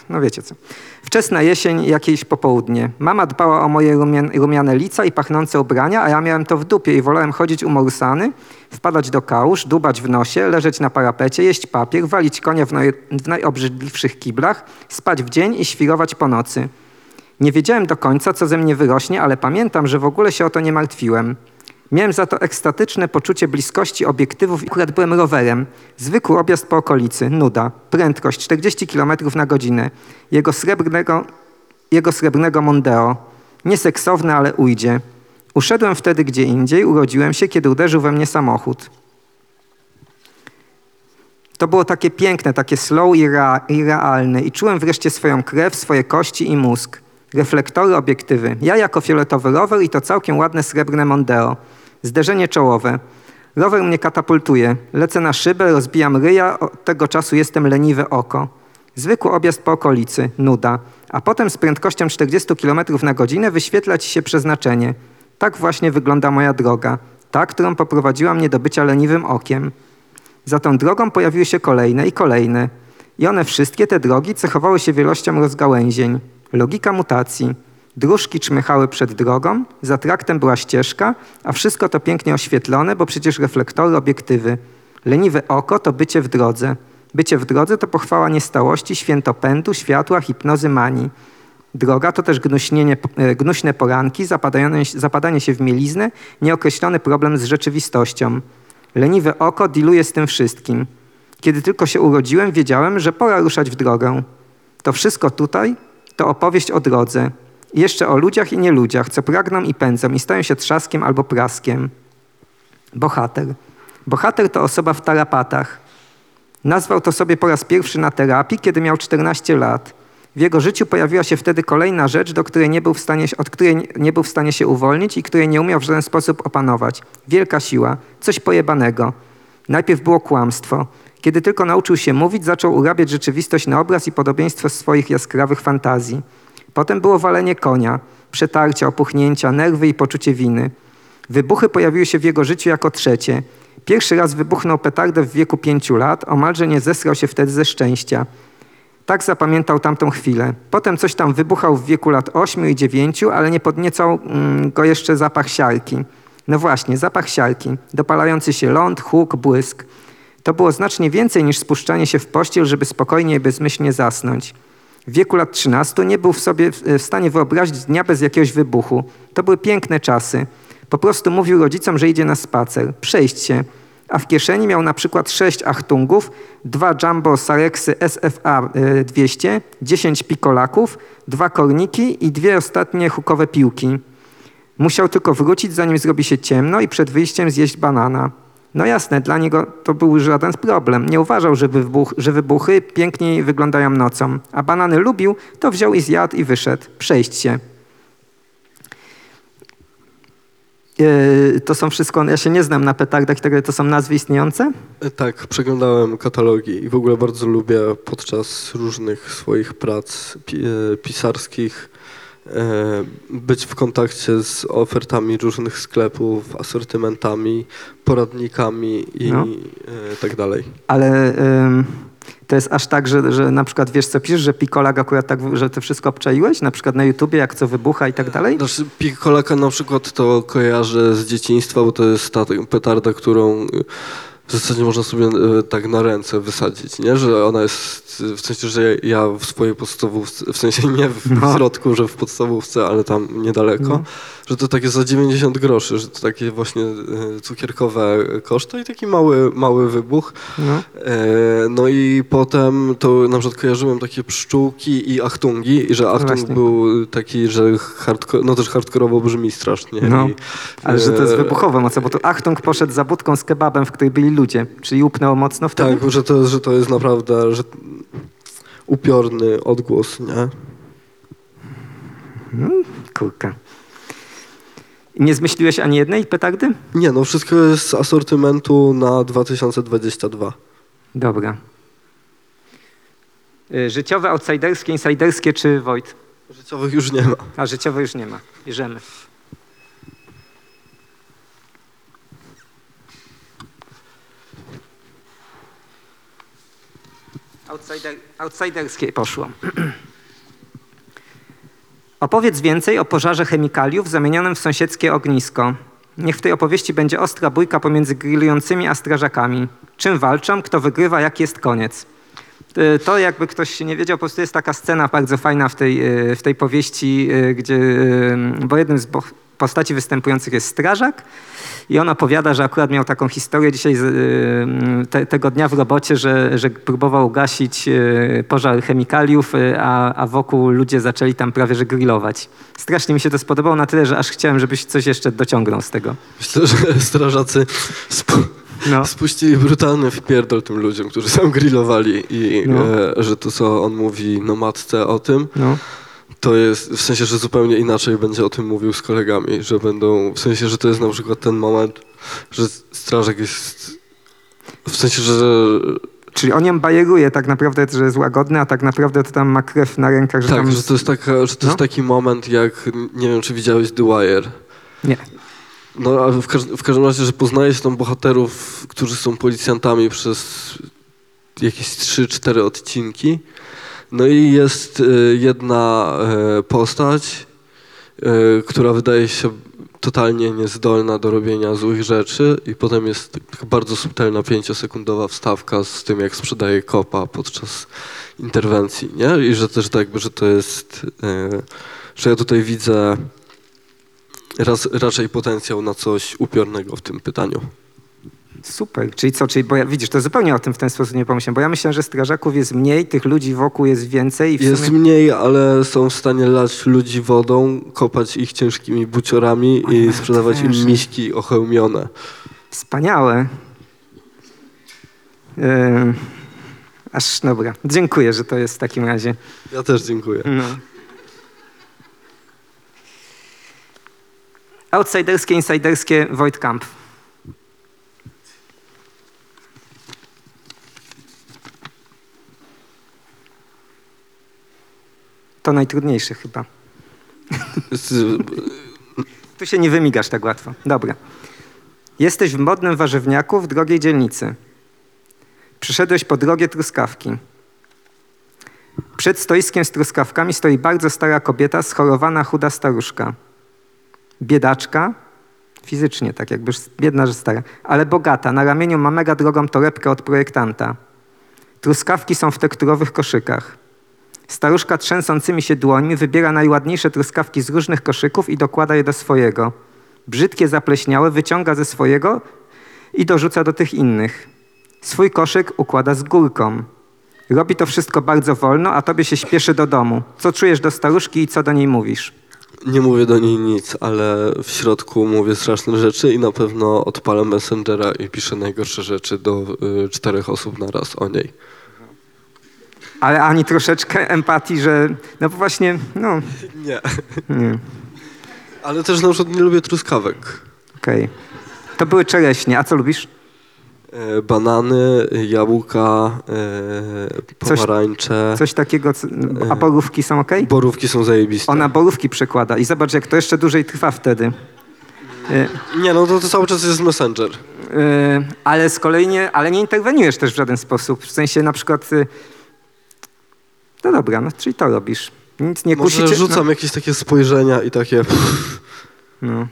S3: No wiecie co. Wczesna jesień, jakieś popołudnie. Mama dbała o moje rumian, rumiane lica i pachnące ubrania, a ja miałem to w dupie i wolałem chodzić umorsany, wpadać do kałuż, dubać w nosie, leżeć na parapecie, jeść papier, walić konia w, naj, w najobrzydliwszych kiblach, spać w dzień i świrować po nocy. Nie wiedziałem do końca, co ze mnie wyrośnie, ale pamiętam, że w ogóle się o to nie martwiłem. Miałem za to ekstatyczne poczucie bliskości obiektywów i akurat byłem rowerem. Zwykły objazd po okolicy, nuda, prędkość 40 km na godzinę, jego srebrnego, jego srebrnego Mondeo. Nieseksowne, ale ujdzie. Uszedłem wtedy gdzie indziej, urodziłem się, kiedy uderzył we mnie samochód. To było takie piękne, takie slow i, rea- i realne i czułem wreszcie swoją krew, swoje kości i mózg. Reflektory, obiektywy. Ja jako fioletowy rower i to całkiem ładne srebrne Mondeo. Zderzenie czołowe. Rower mnie katapultuje. Lecę na szybę, rozbijam ryja, od tego czasu jestem leniwe oko. Zwykły objazd po okolicy, nuda. A potem z prędkością 40 km na godzinę wyświetla ci się przeznaczenie. Tak właśnie wygląda moja droga. Ta, którą poprowadziła mnie do bycia leniwym okiem. Za tą drogą pojawiły się kolejne i kolejne. I one wszystkie, te drogi, cechowały się wielością rozgałęzień. Logika mutacji. Dróżki czmychały przed drogą, za traktem była ścieżka, a wszystko to pięknie oświetlone, bo przecież reflektory, obiektywy. Leniwe oko to bycie w drodze. Bycie w drodze to pochwała niestałości, święto pędu, światła, hipnozy, manii. Droga to też e, gnuśne poranki, zapadanie, zapadanie się w mieliznę, nieokreślony problem z rzeczywistością. Leniwe oko diluje z tym wszystkim. Kiedy tylko się urodziłem, wiedziałem, że pora ruszać w drogę. To wszystko tutaj to opowieść o drodze. Jeszcze o ludziach i nieludziach, co pragną i pędzą i stają się trzaskiem albo praskiem. Bohater. Bohater to osoba w tarapatach. Nazwał to sobie po raz pierwszy na terapii, kiedy miał 14 lat. W jego życiu pojawiła się wtedy kolejna rzecz, do której nie był w stanie, od której nie był w stanie się uwolnić i której nie umiał w żaden sposób opanować. Wielka siła, coś pojebanego. Najpierw było kłamstwo. Kiedy tylko nauczył się mówić, zaczął urabiać rzeczywistość na obraz i podobieństwo swoich jaskrawych fantazji. Potem było walenie konia, przetarcia, opuchnięcia, nerwy i poczucie winy. Wybuchy pojawiły się w jego życiu jako trzecie. Pierwszy raz wybuchnął petardę w wieku pięciu lat, omalże nie zesrał się wtedy ze szczęścia. Tak zapamiętał tamtą chwilę. Potem coś tam wybuchał w wieku lat ośmiu i dziewięciu, ale nie podniecał mm, go jeszcze zapach siarki. No właśnie, zapach siarki. Dopalający się ląd, huk, błysk. To było znacznie więcej niż spuszczanie się w pościel, żeby spokojnie i bezmyślnie zasnąć. W wieku lat 13 nie był w sobie w stanie wyobrazić dnia bez jakiegoś wybuchu. To były piękne czasy. Po prostu mówił rodzicom, że idzie na spacer, przejść się. A w kieszeni miał na przykład 6 achtungów, dwa jumbo Sarexy SFA 200, 10 pikolaków, dwa korniki i dwie ostatnie hukowe piłki. Musiał tylko wrócić, zanim zrobi się ciemno i przed wyjściem zjeść banana. No jasne, dla niego to był żaden problem. Nie uważał, że, wybuch, że wybuchy piękniej wyglądają nocą. A banany lubił, to wziął i zjadł i wyszedł. Przejść się. Yy, to są wszystko, ja się nie znam na petardach, i tak dalej, to są nazwy istniejące?
S2: E, Tak, przeglądałem katalogi i w ogóle bardzo lubię podczas różnych swoich prac e, pisarskich być w kontakcie z ofertami różnych sklepów, asortymentami, poradnikami i
S3: No.
S2: e, tak dalej.
S3: Ale ym, to jest aż tak, że, że na przykład wiesz co piszesz, że Picolag akurat tak, że ty wszystko obczaiłeś? Na przykład na YouTubie, jak co wybucha i tak dalej?
S2: Znaczy, pikolaka na przykład to kojarzę z dzieciństwa, bo to jest ta petarda, którą w zasadzie można sobie y, tak na ręce wysadzić, nie? Że ona jest, w sensie, że ja w swojej podstawówce, w sensie nie w
S3: No.
S2: środku, że w podstawówce, ale tam niedaleko,
S3: No.
S2: Że to takie za 90 groszy, że to takie właśnie y, cukierkowe koszty i taki mały, mały wybuch.
S3: No.
S2: E, No i potem to na przykład kojarzyłem takie pszczółki i achtungi, i że achtung
S3: właśnie.
S2: był taki, że hardcore, no też hardkorowo brzmi strasznie.
S3: No.
S2: I,
S3: Ale że to jest
S2: e,
S3: wybuchowe mocno, bo tu Achtung poszedł za budką z kebabem, w której byli ludzie, czyli upnęło mocno wtedy?
S2: Tak, że to, że to jest naprawdę że upiorny odgłos, nie?
S3: Kurka. I Nie zmyśliłeś ani jednej petardy?
S2: Nie, no wszystko jest z asortymentu na 2022.
S3: Dobra. Y, Życiowe, outsiderskie, insiderskie czy Wojt?
S2: Życiowych już nie ma.
S3: A życiowe już nie ma. Bierzemy. Outsider, outsiderskie poszło. [clears throat] Opowiedz więcej o pożarze chemikaliów zamienionym w sąsiedzkie ognisko. Niech w tej opowieści będzie ostra bójka pomiędzy grillującymi a strażakami. Czym walczą, kto wygrywa, jaki jest koniec. Y, To jakby ktoś nie wiedział, po prostu jest taka scena bardzo fajna w tej, y, w tej powieści, y, gdzie, bo jednym z, postaci występujących jest strażak i on opowiada, że akurat miał taką historię dzisiaj y, te, tego dnia w robocie, że, że próbował gasić y, pożar chemikaliów, y, a, a wokół ludzie zaczęli tam prawie że grillować. Strasznie mi się to spodobało na tyle, że aż chciałem, żebyś coś jeszcze dociągnął z tego.
S2: Myślę, że [laughs] strażacy
S3: No.
S2: spuścili brutalny wpierdol tym ludziom, którzy tam grillowali i
S3: No.
S2: e, że to, co on mówi no matce o tym,
S3: No.
S2: To jest w sensie, że zupełnie inaczej będzie o tym mówił z kolegami, że będą, w sensie, że to jest na przykład ten moment, że strażak jest, w sensie, że
S3: Czyli on ją bajeruje tak naprawdę, że jest łagodny, a tak naprawdę to tam ma krew na rękach, że
S2: tak,
S3: tam...
S2: że to jest, taka, że to
S3: No.
S2: jest taki moment jak, nie wiem, czy widziałeś The Wire.
S3: Nie.
S2: No, ale w, każ- w każdym razie, że poznaje się tam bohaterów, którzy są policjantami przez jakieś 3-4 odcinki. No i jest y, jedna y, postać, y, która wydaje się totalnie niezdolna do robienia złych rzeczy i potem jest taka bardzo subtelna pięciosekundowa wstawka z tym, jak sprzedaje kopa podczas interwencji, nie? I że też tak jakby, że to jest, że ja tutaj widzę raz, raczej potencjał na coś upiornego w tym pytaniu.
S3: Super, czyli co, czyli bo ja, widzisz, to zupełnie o tym w ten sposób nie pomyślałem, bo ja myślałem, że strażaków jest mniej, tych ludzi wokół jest więcej i
S2: Jest
S3: sumie...
S2: mniej, ale są w stanie lać ludzi wodą, kopać ich ciężkimi buciorami i sprzedawać im miśki ochełmione.
S3: Wspaniałe. Yy, aż dobra, dziękuję, że to jest w takim razie.
S2: Ja też dziękuję.
S3: No. Outsiderskie, insiderskie, Void Camp. To najtrudniejsze chyba. [laughs] Tu się nie wymigasz tak łatwo. Dobra. Jesteś w modnym warzywniaku w drogiej dzielnicy. Przyszedłeś po drogie truskawki. Przed stoiskiem z truskawkami stoi bardzo stara kobieta, schorowana, chuda staruszka. Biedaczka, fizycznie tak jakby biedna, że stara, ale bogata. Na ramieniu ma mega drogą torebkę od projektanta. Truskawki są w tekturowych koszykach. Staruszka trzęsącymi się dłońmi wybiera najładniejsze truskawki z różnych koszyków i dokłada je do swojego. Brzydkie, zapleśniałe wyciąga ze swojego i dorzuca do tych innych. Swój koszyk układa z górką. Robi to wszystko bardzo wolno, a tobie się śpieszy do domu. Co czujesz do staruszki i co do niej mówisz?
S2: nie mówię do niej nic, ale w środku mówię straszne rzeczy i na pewno odpalę Messengera i piszę najgorsze rzeczy do y, czterech osób na raz o niej.
S3: Ale ani troszeczkę empatii, że no właśnie, no, [laughs]
S2: Nie.
S3: nie,
S2: Ale też na przykład nie lubię truskawek.
S3: okej. To były czereśnie, a co lubisz?
S2: E, banany, jabłka, e,
S3: Coś-
S2: pomarańcze.
S3: Coś takiego, co- a borówki są okej?
S2: Borówki są zajebiste.
S3: Ona borówki przekłada i zobacz, jak to jeszcze dłużej trwa wtedy. Y,
S2: Nie, no to, to cały czas jest Messenger.
S3: y, ale z kolei nie, ale nie interweniujesz też w żaden sposób. W sensie na przykład, y, no dobra, no, czyli to robisz. Nic nie
S2: Może
S3: kusicie.
S2: rzucam jakieś takie spojrzenia i takie...
S3: No, no.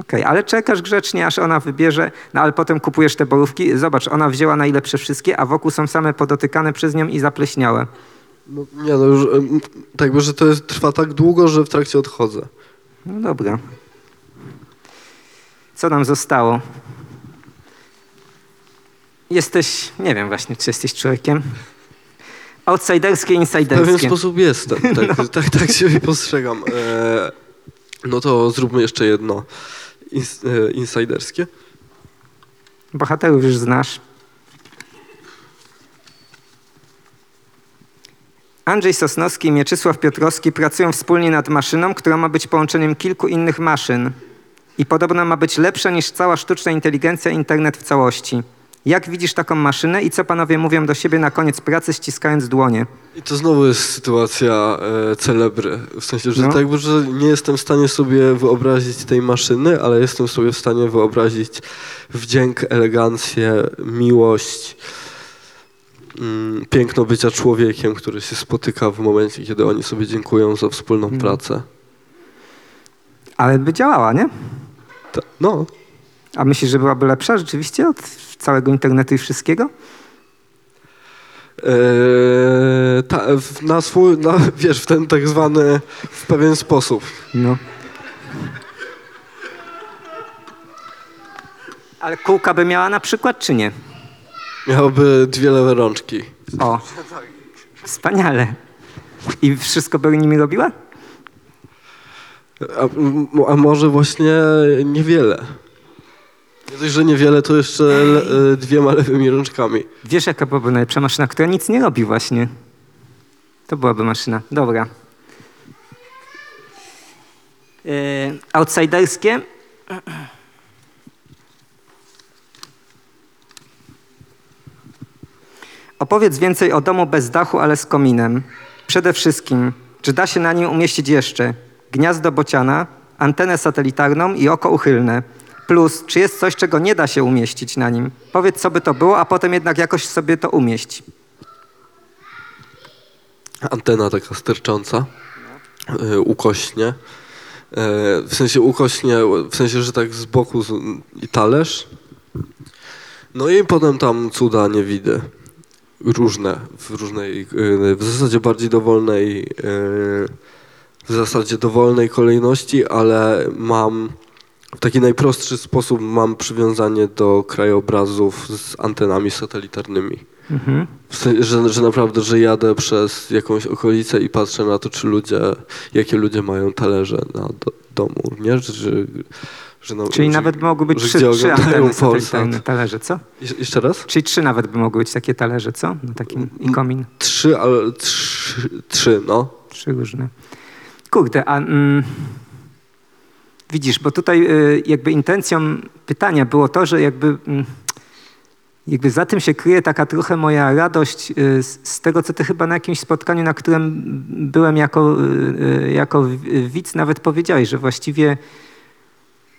S3: Okej, ale czekasz grzecznie, aż ona wybierze, no ale potem kupujesz te borówki. Zobacz, ona wzięła najlepsze wszystkie, a wokół są same podotykane przez nią i zapleśniałe.
S2: No, nie no, już tak że to jest, trwa tak długo, że w trakcie odchodzę.
S3: No dobra. Co nam zostało? Jesteś, nie wiem właśnie, czy jesteś człowiekiem. Outsiderskie,
S2: W pewien
S3: insiderskie.
S2: sposób jestem, [laughs] tak, tak, tak się postrzegam. E, no to zróbmy jeszcze jedno ins, e, insiderskie.
S3: Bohaterów już znasz. Andrzej Sosnowski i Mieczysław Piotrowski pracują wspólnie nad maszyną, która ma być połączeniem kilku innych maszyn. I podobno ma być lepsza niż cała sztuczna inteligencja i internet w całości. Jak widzisz taką maszynę i co panowie mówią do siebie na koniec pracy, ściskając dłonie?
S2: I to znowu jest sytuacja e, celebry. W sensie, że
S3: No.
S2: tak że nie jestem w stanie sobie wyobrazić tej maszyny, ale jestem sobie w stanie wyobrazić wdzięk, elegancję, miłość, mm, piękno bycia człowiekiem, który się spotyka w momencie, kiedy oni sobie dziękują za wspólną
S3: Mhm.
S2: pracę.
S3: Ale by działała, nie?
S2: Ta, no,
S3: A myślisz, że byłaby lepsza rzeczywiście od całego internetu i wszystkiego?
S2: E, ta, na swój, na, [laughs] wiesz, w ten tak zwany, w pewien sposób.
S3: No. Ale kółka by miała na przykład, czy nie?
S2: Miałoby dwie lewe rączki.
S3: O, wspaniale. I wszystko by nimi robiła?
S2: A, a może właśnie niewiele. Nie dość, że niewiele, to jeszcze le, e, dwiema lewymi rączkami.
S3: Wiesz, jaka byłaby najlepsza maszyna, która nic nie robi właśnie? To byłaby maszyna. Dobra. Yy, outsiderskie. Opowiedz więcej o domu bez dachu, ale z kominem. Przede wszystkim, czy da się na nim umieścić jeszcze gniazdo bociana, antenę satelitarną i oko uchylne? Plus, czy jest coś, czego nie da się umieścić na nim? Powiedz, co by to było, a potem jednak jakoś sobie to umieść.
S2: Antena taka stercząca, e, ukośnie. E, w sensie ukośnie, w sensie, że tak z boku z, i talerz. No i potem tam cuda nie widzę. Różne, w różnej, e, w zasadzie bardziej dowolnej, w zasadzie dowolnej kolejności, ale mam w taki najprostszy sposób mam przywiązanie do krajobrazów z antenami satelitarnymi.
S3: Mhm.
S2: W sensie, że, że naprawdę, że jadę przez jakąś okolicę i patrzę na to, czy ludzie, jakie ludzie mają talerze na do, domu, nie? Że, że, na,
S3: Czyli
S2: że,
S3: nawet mogły być trzy, trzy anteny satelitarne talerze, co?
S2: Jesz- Jeszcze raz?
S3: Czyli trzy nawet by mogły być takie talerze, co? Na takim i komin.
S2: Trzy, ale trzy, trzy no.
S3: Trzy różne. Kurde, a mm, widzisz, bo tutaj y, jakby intencją pytania było to, że jakby, mm, jakby za tym się kryje taka trochę moja radość y, z, tego, co ty chyba na jakimś spotkaniu, na którym byłem jako, y, jako widz, nawet powiedziałeś, że właściwie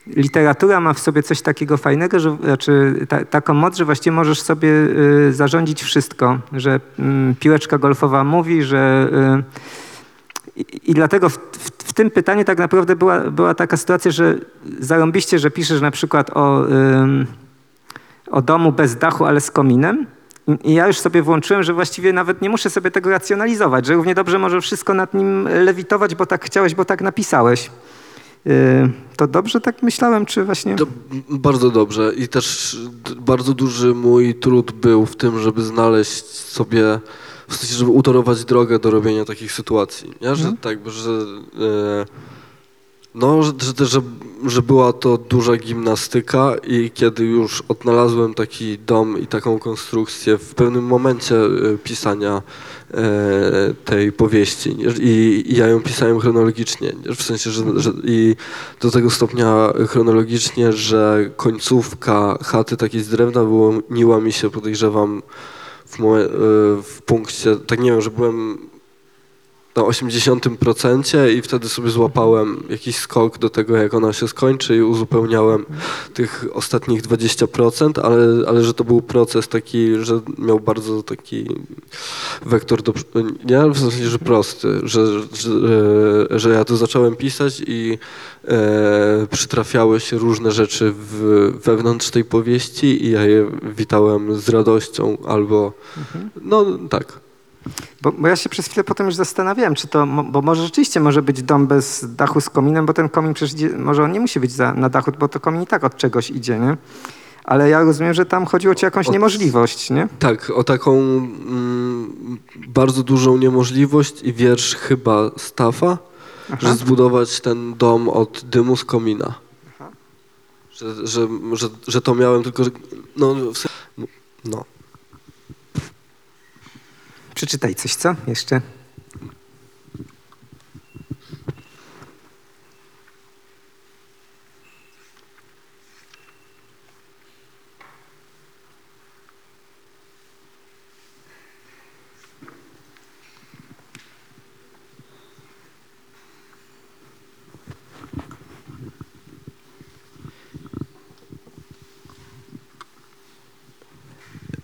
S3: literatura ma w sobie coś takiego fajnego, że, znaczy ta, taką moc, że właściwie możesz sobie zarządzić wszystko, że mm, piłeczka golfowa mówi, że i, i dlatego w, w tym pytaniu tak naprawdę była, była taka sytuacja, że zarąbiście, że piszesz na przykład o, o domu bez dachu, ale z kominem. I- ja już sobie włączyłem, że właściwie nawet nie muszę sobie tego racjonalizować, że równie dobrze może wszystko nad nim lewitować, bo tak chciałeś, bo tak napisałeś. Yy, To dobrze tak myślałem, czy właśnie...
S2: To bardzo dobrze i też bardzo duży mój trud był w tym, żeby znaleźć sobie, w sensie, żeby utorować drogę do robienia takich sytuacji. Nie? Że tak, że, e, no, że, że, że, że była to duża gimnastyka i kiedy już odnalazłem taki dom i taką konstrukcję w pewnym momencie e, pisania e, tej powieści? I, i ja ją pisałem chronologicznie, nie? w sensie, że, że i do tego stopnia chronologicznie, że końcówka chaty takiej z drewna wyłoniła mi się, podejrzewam, moje, e, w punkcie, tak nie wiem, że byłem na 80% i wtedy sobie złapałem jakiś skok do tego, jak ona się skończy i uzupełniałem tych ostatnich 20%, ale, ale że to był proces taki, że miał bardzo taki wektor do... Nie, w sensie, że prosty, że, że, e, że ja to zacząłem pisać i e, przytrafiały się różne rzeczy w, wewnątrz tej powieści i ja je witałem z radością albo... No tak.
S3: Bo, bo ja się przez chwilę potem już zastanawiałem, czy to, bo może rzeczywiście może być dom bez dachu z kominem, bo ten komin przecież, idzie- może on nie musi być za, na dachu, bo to komin i tak od czegoś idzie, nie? Ale ja rozumiem, że tam chodziło ci o jakąś
S2: Od-
S3: niemożliwość, nie?
S2: Tak, o taką mm, bardzo dużą niemożliwość i wiersz chyba Stafa, że zbudować ten dom od dymu z komina. Że, że, że, że to miałem tylko, no, no.
S3: Przeczytaj coś, co? Jeszcze.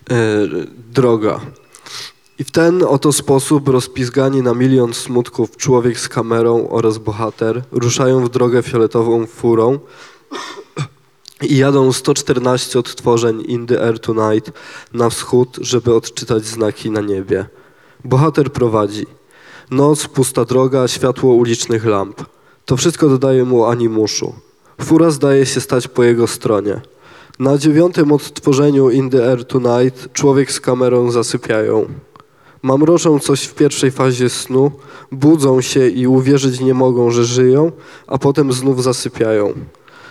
S2: e, droga. I w ten oto sposób rozpizgani na milion smutków człowiek z kamerą oraz bohater ruszają w drogę fioletową furą i jadą 114 odtworzeń In the Air Tonight na wschód, żeby odczytać znaki na niebie. Bohater prowadzi. Noc, pusta droga, światło ulicznych lamp. To wszystko dodaje mu animuszu. Fura zdaje się stać po jego stronie. Na dziewiątym odtworzeniu In the Air Tonight człowiek z kamerą zasypiają. Mamroczą coś w pierwszej fazie snu, budzą się i uwierzyć nie mogą, że żyją, a potem znów zasypiają.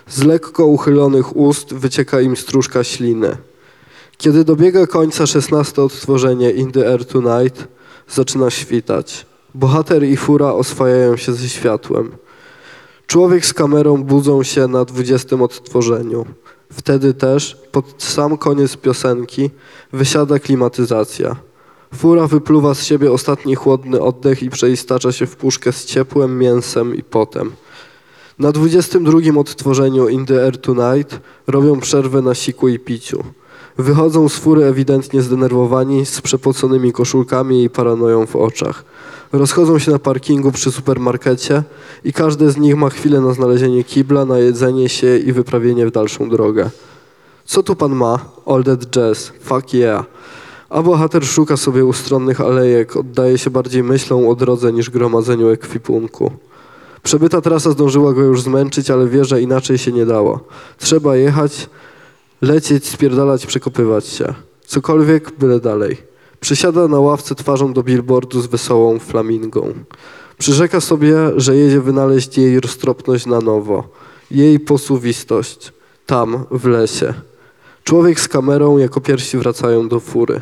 S2: Z lekko uchylonych ust wycieka im stróżka śliny. Kiedy dobiega końca szesnaste odtworzenie In the Air Tonight, zaczyna świtać. Bohater i fura oswajają się ze światłem. Człowiek z kamerą budzą się na dwudziestym odtworzeniu. Wtedy też, pod sam koniec piosenki, wysiada klimatyzacja. Fura wypluwa z siebie ostatni chłodny oddech i przeistacza się w puszkę z ciepłem mięsem i potem. Na 22 odtworzeniu In the Air Tonight robią przerwę na siku i piciu. Wychodzą z fury ewidentnie zdenerwowani, z przepoconymi koszulkami i paranoją w oczach. Rozchodzą się na parkingu przy supermarkecie i każdy z nich ma chwilę na znalezienie kibla, na jedzenie się i wyprawienie w dalszą drogę. Co tu pan ma? All that jazz. Fuck yeah. A bohater szuka sobie ustronnych alejek, oddaje się bardziej myślą o drodze niż gromadzeniu ekwipunku. Przebyta trasa zdążyła go już zmęczyć, ale wie, że inaczej się nie dało. Trzeba jechać, lecieć, spierdalać, przekopywać się. Cokolwiek, byle dalej. Przysiada na ławce twarzą do billboardu z wesołą flamingą. Przyrzeka sobie, że jedzie wynaleźć jej roztropność na nowo. Jej posuwistość. Tam, w lesie. Człowiek z kamerą jako pierwsi wracają do fury.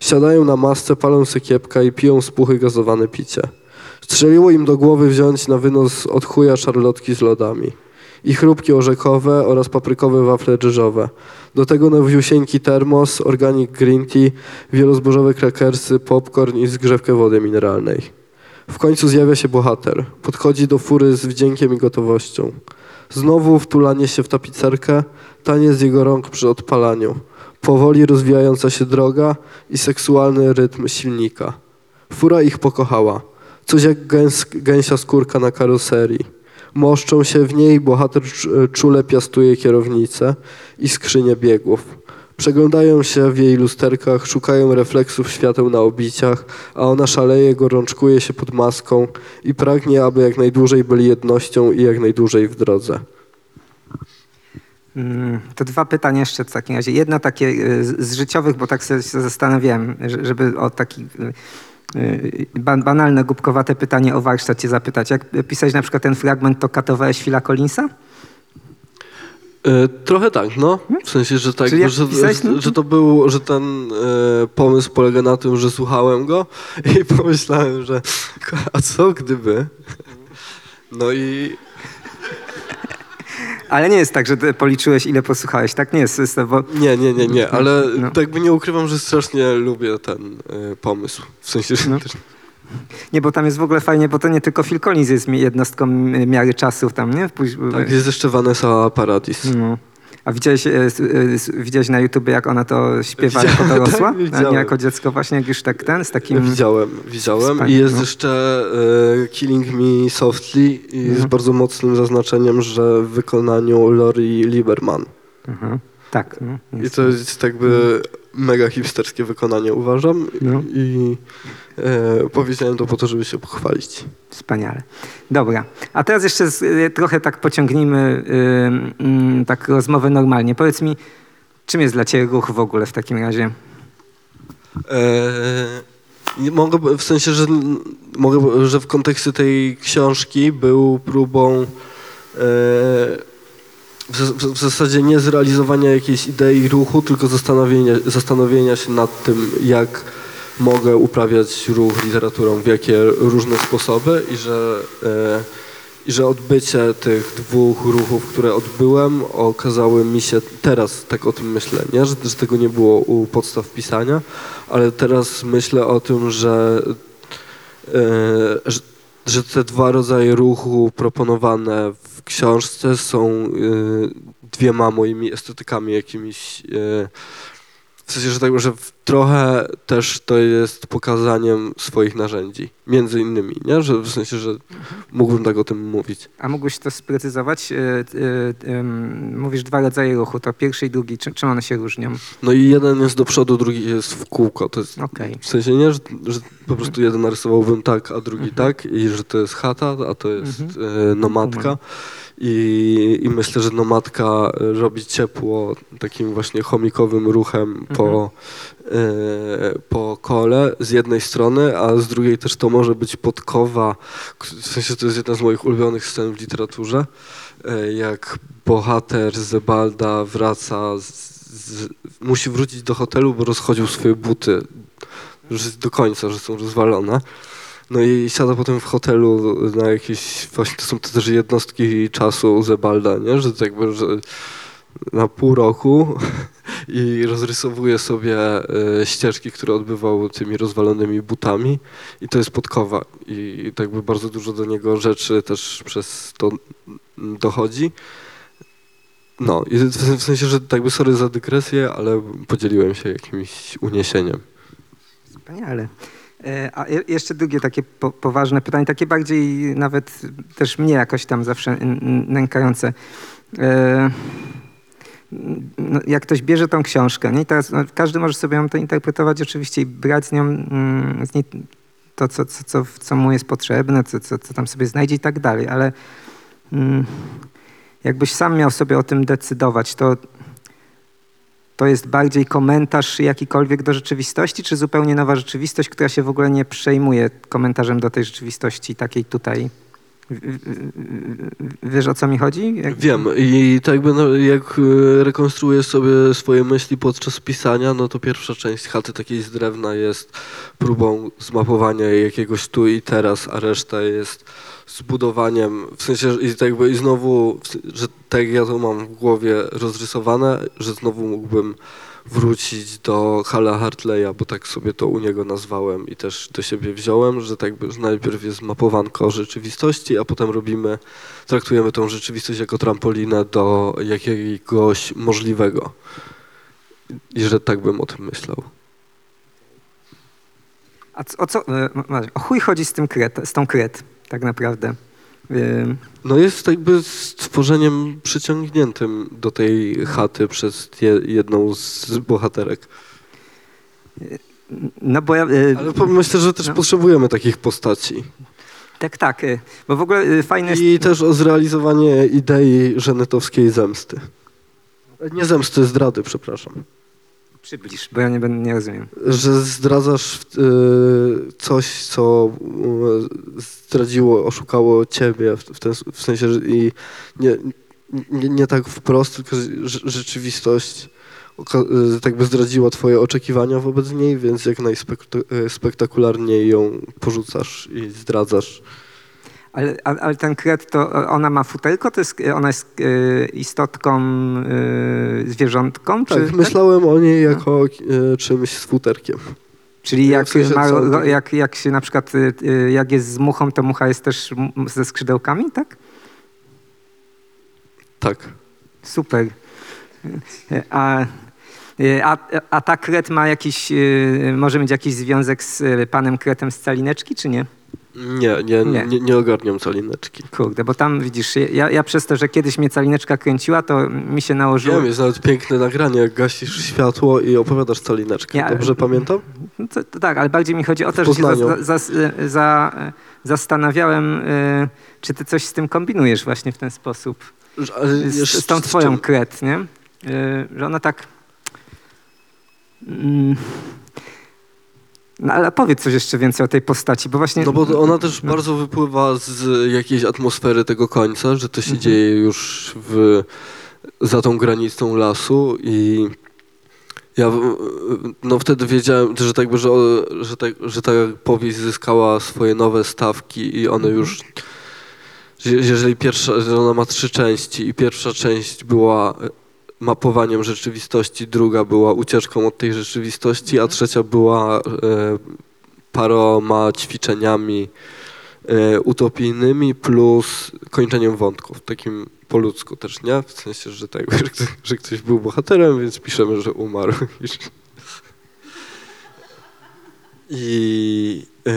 S2: Siadają na masce, palą sykiepka i piją z puchy gazowane picie. Strzeliło im do głowy wziąć na wynos od chuja szarlotki z lodami. I chrupki orzekowe oraz paprykowe wafle ryżowe. Do tego nowiusieńki termos, organic green tea, wielozbożowe krakersy, popcorn i zgrzewkę wody mineralnej. W końcu zjawia się bohater. Podchodzi do fury z wdziękiem i gotowością. Znowu wtulanie się w tapicerkę, taniec z jego rąk przy odpalaniu. Powoli rozwijająca się droga i seksualny rytm silnika. Fura ich pokochała. Coś jak gęs, gęsia skórka na karoserii. Moszczą się w niej, bohater cz- czule piastuje kierownicę i skrzynię biegów. Przeglądają się w jej lusterkach, szukają refleksów świateł na obiciach, a ona szaleje, gorączkuje się pod maską i pragnie, aby jak najdłużej byli jednością i jak najdłużej w drodze.
S3: Mm, To dwa pytania jeszcze w takim razie. Jedno takie y, z życiowych, bo tak sobie się zastanawiałem, że- żeby o taki y, ban- banalne, głupkowate pytanie o warsztat cię zapytać. Jak pisać na przykład ten fragment, to katowałeś Phila Collinsa?
S2: E, Trochę tak, no. W sensie, że tak, że, że, że to był, że ten e, pomysł polega na tym, że słuchałem go [laughs] i pomyślałem, że a co gdyby? [laughs] No i
S3: Ale nie jest tak, że ty policzyłeś, ile posłuchałeś. Tak nie jest, bo
S2: nie, nie, nie, nie, ale
S3: No.
S2: tak by nie ukrywam, że strasznie lubię ten e, pomysł. W sensie, że
S3: No.
S2: też,
S3: nie, bo tam jest w ogóle fajnie, bo to nie tylko Phil Collins jest jednostką y, miary czasów tam, nie? Póź-
S2: tak, jest jeszcze Vanessa Paradis.
S3: No. A widziałeś, e, e, widziałeś na YouTubie, jak ona to śpiewa, jako
S2: Widziałem,
S3: dorosła?
S2: tak, [laughs]
S3: A nie
S2: widziałem.
S3: jako dziecko właśnie, jak już tak ten, z takim...
S2: Widziałem, widziałem i jest
S3: no.
S2: jeszcze e, Killing Me Softly i
S3: Mhm.
S2: z bardzo mocnym zaznaczeniem, że w wykonaniu Lori Lieberman.
S3: Mhm. Tak, no.
S2: I to jest jakby mega hipsterskie wykonanie uważam
S3: No.
S2: i e, powiedziałem to po to, żeby się pochwalić.
S3: Wspaniale. Dobra. A teraz jeszcze z, y, trochę tak pociągnijmy y, y, tak rozmowę normalnie. Powiedz mi, czym jest dla ciebie ruch w ogóle w takim razie?
S2: E, mogę, w sensie, że, mogę, że w kontekście tej książki był próbą e, w, zas- w zasadzie nie zrealizowania jakiejś idei ruchu, tylko zastanowienia, zastanowienia się nad tym, jak mogę uprawiać ruch literaturą, w jakie różne sposoby i że, e, i że odbycie tych dwóch ruchów, które odbyłem, okazały mi się, teraz tak o tym myślę, nie? Że, że tego nie było u podstaw pisania, ale teraz myślę o tym, że, e, że te dwa rodzaje ruchu proponowane w książce są e, dwiema moimi estetykami jakimiś e, W sensie, że tak, że trochę też to jest pokazaniem swoich narzędzi, między innymi, nie? Że w sensie, że mógłbym tak o tym mówić.
S3: A mógłbyś to sprecyzować? E, e, mówisz dwa rodzaje ruchu, to pierwszy i drugi. Czym, one się różnią?
S2: No i jeden jest do przodu, drugi jest w kółko. To jest
S3: Okej.
S2: w sensie nie, że, że po prostu jeden narysowałbym tak, a drugi
S3: Mhm.
S2: tak i że to jest chata, a to jest
S3: Mhm.
S2: e, nomadka. I, I myślę, że nomadka e, robi ciepło takim właśnie chomikowym ruchem po, e, po kole z jednej strony, a z drugiej też to może być podkowa. W sensie to jest jedna z moich ulubionych scen w literaturze. e, Jak bohater Zebalda wraca, z, z, musi wrócić do hotelu, bo rozchodził swoje buty już do końca, że są rozwalone. No i siada potem w hotelu na jakieś, właśnie to są to też jednostki czasu Zebalda, nie? Że tak jakby, że na pół roku [laughs] i rozrysowuje sobie e, ścieżki, które odbywał tymi rozwalonymi butami i to jest podkowa i, tak jakby bardzo dużo do niego rzeczy też przez to dochodzi. No w, sensie, że tak jakby sorry za dygresję, ale podzieliłem się jakimś uniesieniem.
S3: Wspaniale. E, A je- jeszcze drugie takie po, poważne pytanie, takie bardziej nawet też mnie jakoś tam zawsze nękające. E, No, jak ktoś bierze tą książkę, nie? i teraz no, każdy może sobie ją to interpretować oczywiście i brać z nią mm, z niej to, co, co, co, co mu jest potrzebne, co, co, co tam sobie znajdzie i tak dalej, ale mm, jakbyś sam miał sobie o tym decydować, to to jest bardziej komentarz jakikolwiek do rzeczywistości, czy zupełnie nowa rzeczywistość, która się w ogóle nie przejmuje komentarzem do tej rzeczywistości takiej tutaj? Wiesz o co mi chodzi? Jak-
S2: Wiem i tak jakby no, jak e, rekonstruuję sobie swoje myśli podczas pisania, no to pierwsza część chaty takiej z drewna jest próbą zmapowania jakiegoś tu i teraz, a reszta jest zbudowaniem, w sensie i tak jakby i znowu, że tak jak ja to mam w głowie rozrysowane, że znowu mógłbym wrócić do Hala Hartleya, bo tak sobie to u niego nazwałem i też do siebie wziąłem, że tak że najpierw jest mapowanko rzeczywistości, a potem robimy traktujemy tą rzeczywistość jako trampolinę do jakiegoś możliwego. I że tak bym o tym myślał.
S3: A co, o co? e, O chuj chodzi z tym kret, z tą kret, tak naprawdę.
S2: No jest jakby stworzeniem przyciągniętym do tej chaty przez je, jedną z bohaterek.
S3: No bo ja, e,
S2: Ale myślę, że też
S3: No.
S2: potrzebujemy takich postaci.
S3: tak, tak, e, bo w ogóle e, fajne jest...
S2: I też o zrealizowanie idei żenetowskiej zemsty. Nie zemsty, zdrady, przepraszam.
S3: Przybliż, bo ja nie, będę, nie rozumiem.
S2: że zdradzasz y, coś, co y, zdradziło, oszukało ciebie w, w, ten, w sensie, i nie, nie, nie tak wprost, tylko rzeczywistość y, tak by zdradziła twoje oczekiwania wobec niej, więc jak najspektakularniej ją porzucasz i zdradzasz.
S3: Ale, ale ten kret, to ona ma futerko? To jest, ona jest e, istotką, e, zwierzątką?
S2: Tak,
S3: czy,
S2: myślałem o niej jako y, czymś z futerkiem.
S3: Czyli jak,
S2: sensie
S3: ma,
S2: tak-
S3: jak, jak się na przykład, jak jest z muchą, to mucha jest też ze skrzydełkami, tak?
S2: Tak.
S3: Super. A, a, a ta kret ma jakiś, może mieć jakiś związek z panem kretem z Calineczki, czy nie?
S2: Nie, nie,
S3: Nie.
S2: nie, nie ogarniam calineczki.
S3: Kurde, bo tam widzisz, ja, ja przez to, że kiedyś mnie Calineczka kręciła, to mi się nałożyło...
S2: Wiem, jest nawet piękne nagranie, jak gasisz światło i opowiadasz calineczkę.
S3: Ja-
S2: Dobrze pamiętam?
S3: No to, to tak, ale bardziej mi chodzi o to, że się za, za, za, za, zastanawiałem, y, czy ty coś z tym kombinujesz właśnie w ten sposób.
S2: Ale
S3: z, z tą twoją kret, nie? Y, że ona tak... Mm, no ale powiedz coś jeszcze więcej o tej postaci, bo właśnie...
S2: No bo ona też
S3: No.
S2: bardzo wypływa z jakiejś atmosfery tego końca, że to się
S3: Mhm.
S2: dzieje już w, za tą granicą lasu i ja no wtedy wiedziałem, że tak, że, że, tak, że ta powieść zyskała swoje nowe stawki i one
S3: Mhm.
S2: już że jeżeli pierwsza, że ona ma trzy części i pierwsza część była mapowaniem rzeczywistości, druga była ucieczką od tej rzeczywistości, a mhm. trzecia była e, paroma ćwiczeniami e, utopijnymi plus kończeniem wątków, takim po ludzku też, nie? W sensie, że, tak, [laughs] że, ktoś był bohaterem, więc piszemy, że umarł. [laughs] I, e,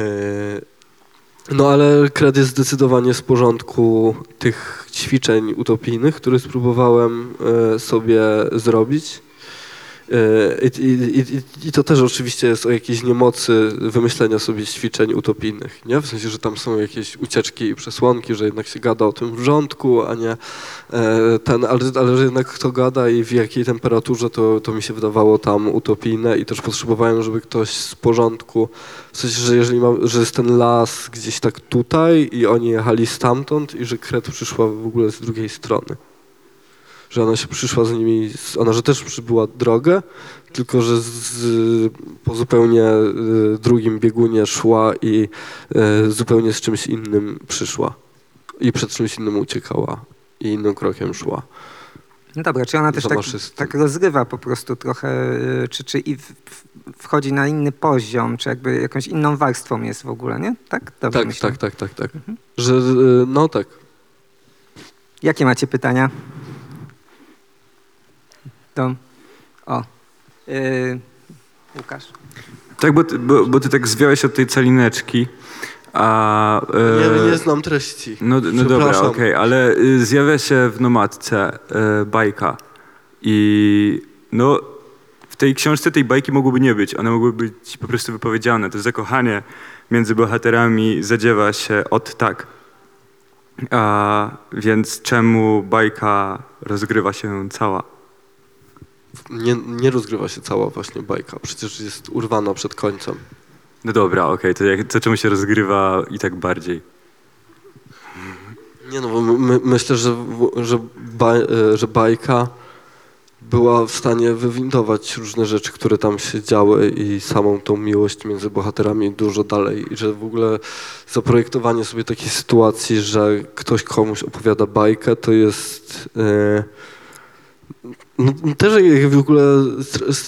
S2: no ale kred jest zdecydowanie z porządku tych ćwiczeń utopijnych, które spróbowałem e, sobie zrobić. E, I, i, i, to też oczywiście jest o jakiejś niemocy wymyślenia sobie ćwiczeń utopijnych, nie? W sensie, że tam są jakieś ucieczki i przesłonki, że jednak się gada o tym wrzątku, a nie e, ten, ale, ale że jednak kto gada i w jakiej temperaturze, to, to mi się wydawało tam utopijne i też potrzebowałem, żeby ktoś z porządku, w sensie, że jeżeli że jest ten las gdzieś tak tutaj i oni jechali stamtąd i że kret przyszła w ogóle z drugiej strony że ona się przyszła z nimi, ona, że też przybyła drogę, tylko że z, po zupełnie y, drugim biegunie szła i y, zupełnie z czymś innym przyszła. I przed czymś innym uciekała i innym krokiem szła.
S3: No dobra, czy ona też tak, tak rozgrywa po prostu trochę, y, czy, czy i w, wchodzi na inny poziom, czy jakby jakąś inną warstwą jest w ogóle, nie? Tak? Dobrze
S2: Tak,
S3: myślę.
S2: tak, tak, tak, tak. Że, y, no tak.
S3: Jakie macie pytania? Do... O. Yy, Łukasz.
S4: Tak, bo ty, bo, bo ty tak zwiałeś od tej calineczki, a...
S2: Nie,
S4: e,
S2: nie znam treści.
S4: No, no dobra, okej, ale y, zjawia się w nomadce e, bajka i no w tej książce tej bajki mogłoby nie być, one mogłyby być po prostu wypowiedziane. To zakochanie między bohaterami zadziewa się od tak. A, więc czemu bajka rozgrywa się cała?
S2: Nie, nie rozgrywa się cała właśnie bajka, przecież jest urwana przed końcem.
S4: No dobra, okej, to, jak, to czemu się rozgrywa i tak bardziej?
S2: Nie no, bo my, my, myślę, że, że, baj, e, że bajka była w stanie wywindować różne rzeczy, które tam się działy i samą tą miłość między bohaterami dużo dalej. I że w ogóle zaprojektowanie sobie takiej sytuacji, że ktoś komuś opowiada bajkę, to jest... E, no, też jak w ogóle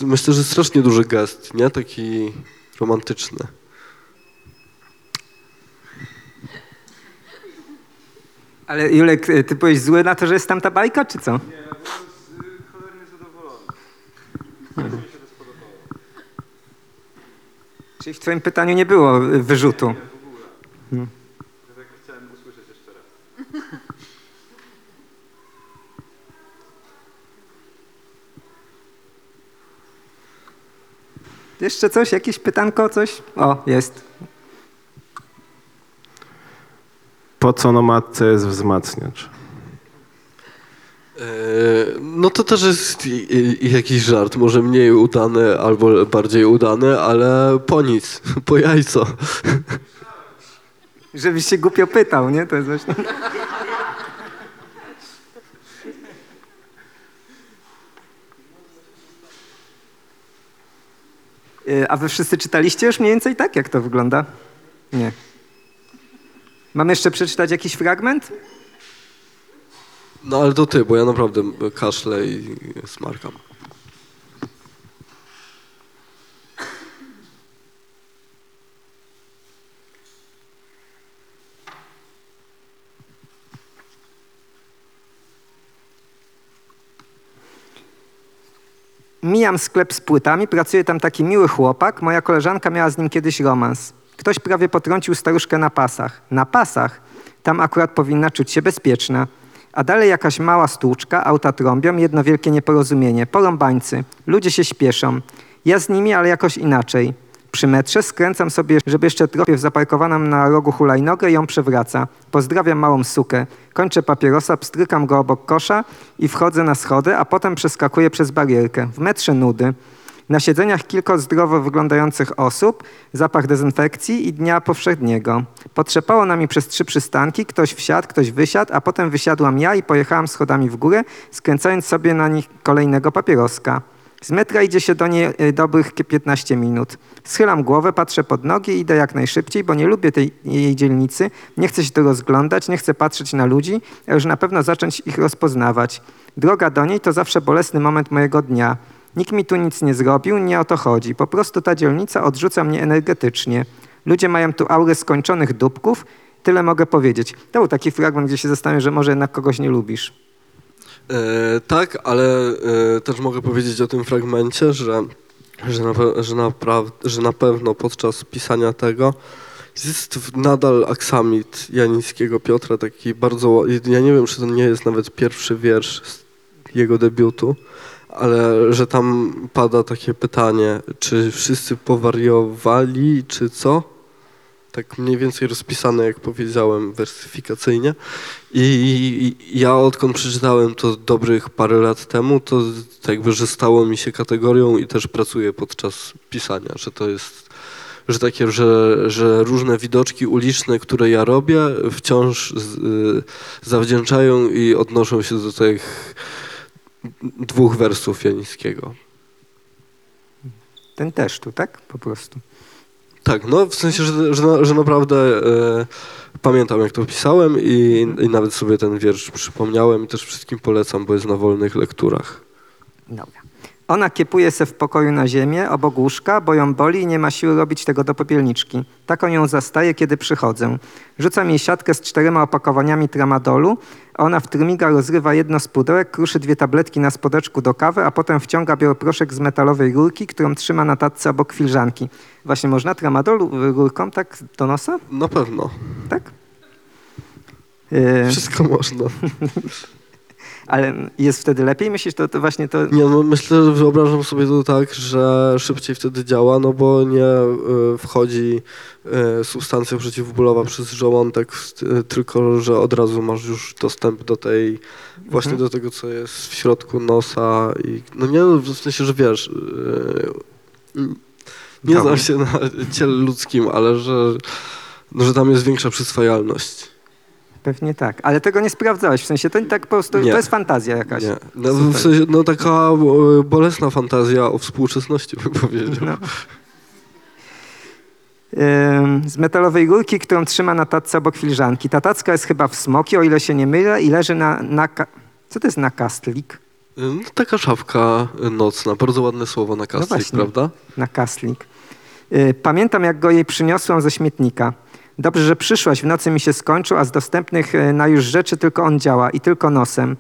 S2: myślę, że strasznie duży gest, nie? Taki romantyczny.
S3: Ale Julek, y, ty byłeś zły na to, że jest tam ta bajka, czy co? Czyli w twoim pytaniu nie było y, wyrzutu. Jeszcze coś? Jakieś pytanko? Coś? O, jest.
S5: Po co na matce jest wzmacniacz?
S2: E, No to też jest jakiś żart, może mniej udany albo bardziej udany, ale po nic, [laughs] po jajco.
S3: Żebyś się głupio pytał, nie? To jest właśnie... A wy wszyscy czytaliście już mniej więcej tak, jak to wygląda? Nie. Mam jeszcze przeczytać jakiś fragment?
S2: No ale to ty, bo ja naprawdę kaszlę i smarkam.
S3: Mijam sklep z płytami, pracuje tam taki miły chłopak. Moja koleżanka miała z nim kiedyś romans. Ktoś prawie potrącił staruszkę na pasach. Na pasach? Tam akurat powinna czuć się bezpieczna. A dalej jakaś mała stłuczka, auta trąbią, jedno wielkie nieporozumienie. Porąbańcy. Ludzie się śpieszą. Ja z nimi, ale jakoś inaczej. Przy metrze skręcam sobie, żeby jeszcze trochę zaparkowaną na rogu hulajnogę ją przewraca. Pozdrawiam małą sukę. Kończę papierosa, pstrykam go obok kosza i wchodzę na schody, a potem przeskakuję przez barierkę. W metrze nudy. Na siedzeniach kilka zdrowo wyglądających osób, zapach dezynfekcji i dnia powszedniego. Potrzepało nami przez trzy przystanki, ktoś wsiadł, ktoś wysiadł, a potem wysiadłam ja i pojechałam schodami w górę, skręcając sobie na nich kolejnego papieroska. Z metra idzie się do niej dobrych 15 minut. Schylam głowę, patrzę pod nogi i idę jak najszybciej, bo nie lubię tej jej dzielnicy, nie chcę się tu rozglądać, nie chcę patrzeć na ludzi, a już na pewno zacząć ich rozpoznawać. Droga do niej to zawsze bolesny moment mojego dnia. Nikt mi tu nic nie zrobił, nie o to chodzi. Po prostu ta dzielnica odrzuca mnie energetycznie. Ludzie mają tu aurę skończonych dupków, tyle mogę powiedzieć. To był taki fragment, gdzie się zastanawiam, że może jednak kogoś nie lubisz.
S2: E, tak, ale e, też mogę powiedzieć o tym fragmencie, że że na, że, że na pewno podczas pisania tego jest nadal aksamit Janińskiego Piotra, taki bardzo... Ja nie wiem, czy to nie jest nawet pierwszy wiersz z jego debiutu, ale że tam pada takie pytanie, czy wszyscy powariowali, czy co? Tak mniej więcej rozpisane, jak powiedziałem, wersyfikacyjnie. I, ja odkąd przeczytałem to dobrych parę lat temu, to tak jakby, że stało mi się kategorią i też pracuję podczas pisania, że to jest, że takie, że, że różne widoczki uliczne, które ja robię, wciąż z, y, zawdzięczają i odnoszą się do tych dwóch wersów Janickiego.
S3: Ten też tu, tak? Po prostu.
S2: Tak, no w sensie, że, że, że naprawdę e, pamiętam jak to pisałem i, i nawet sobie ten wiersz przypomniałem i też wszystkim polecam, bo jest na wolnych lekturach.
S3: Dobra. Ona kiepuje se w pokoju na ziemię, obok łóżka, bo ją boli i nie ma siły robić tego do popielniczki. Taką ją zastaje, kiedy przychodzę. Rzucam jej siatkę z czterema opakowaniami tramadolu, a ona w trymiga rozrywa jedno z pudełek, kruszy dwie tabletki na spodeczku do kawy, a potem wciąga białoproszek z metalowej rurki, którą trzyma na tatce obok filiżanki. Właśnie można tramadolu rurką tak do nosa?
S2: Na pewno.
S3: Tak?
S2: Wszystko można. [laughs]
S3: ale jest wtedy lepiej? Myślisz, to, to właśnie to...
S2: Nie, no myślę, że wyobrażam sobie to tak, że szybciej wtedy działa, no bo nie e, wchodzi e, substancja przeciwbólowa przez żołądek, e, tylko że od razu masz już dostęp do tej, właśnie
S3: Mhm.
S2: do tego, co jest w środku nosa i no nie, no, w sensie, że wiesz, nie
S3: Dobra.
S2: znam się na ciele ludzkim, ale że, no, że tam jest większa przyswajalność.
S3: Pewnie tak, ale tego nie sprawdzałeś, w sensie to tak po prostu,
S2: Nie.
S3: to jest fantazja jakaś.
S2: Nie. No, w sensie, no taka e, bolesna fantazja o współczesności, bym powiedział.
S3: No. Z metalowej rurki, którą trzyma na tacce obok filiżanki. Ta tacka jest chyba w smoki, o ile się nie mylę, i leży na... na ka- Co to jest nakastlik?
S2: No, taka szafka nocna, bardzo ładne słowo na kastlik,
S3: właśnie.
S2: prawda?
S3: Nakastlik. Y, Pamiętam, jak go jej przyniosłam ze śmietnika. Dobrze, że przyszłaś, w nocy mi się skończył, a z dostępnych y, na już rzeczy tylko on działa i tylko nosem.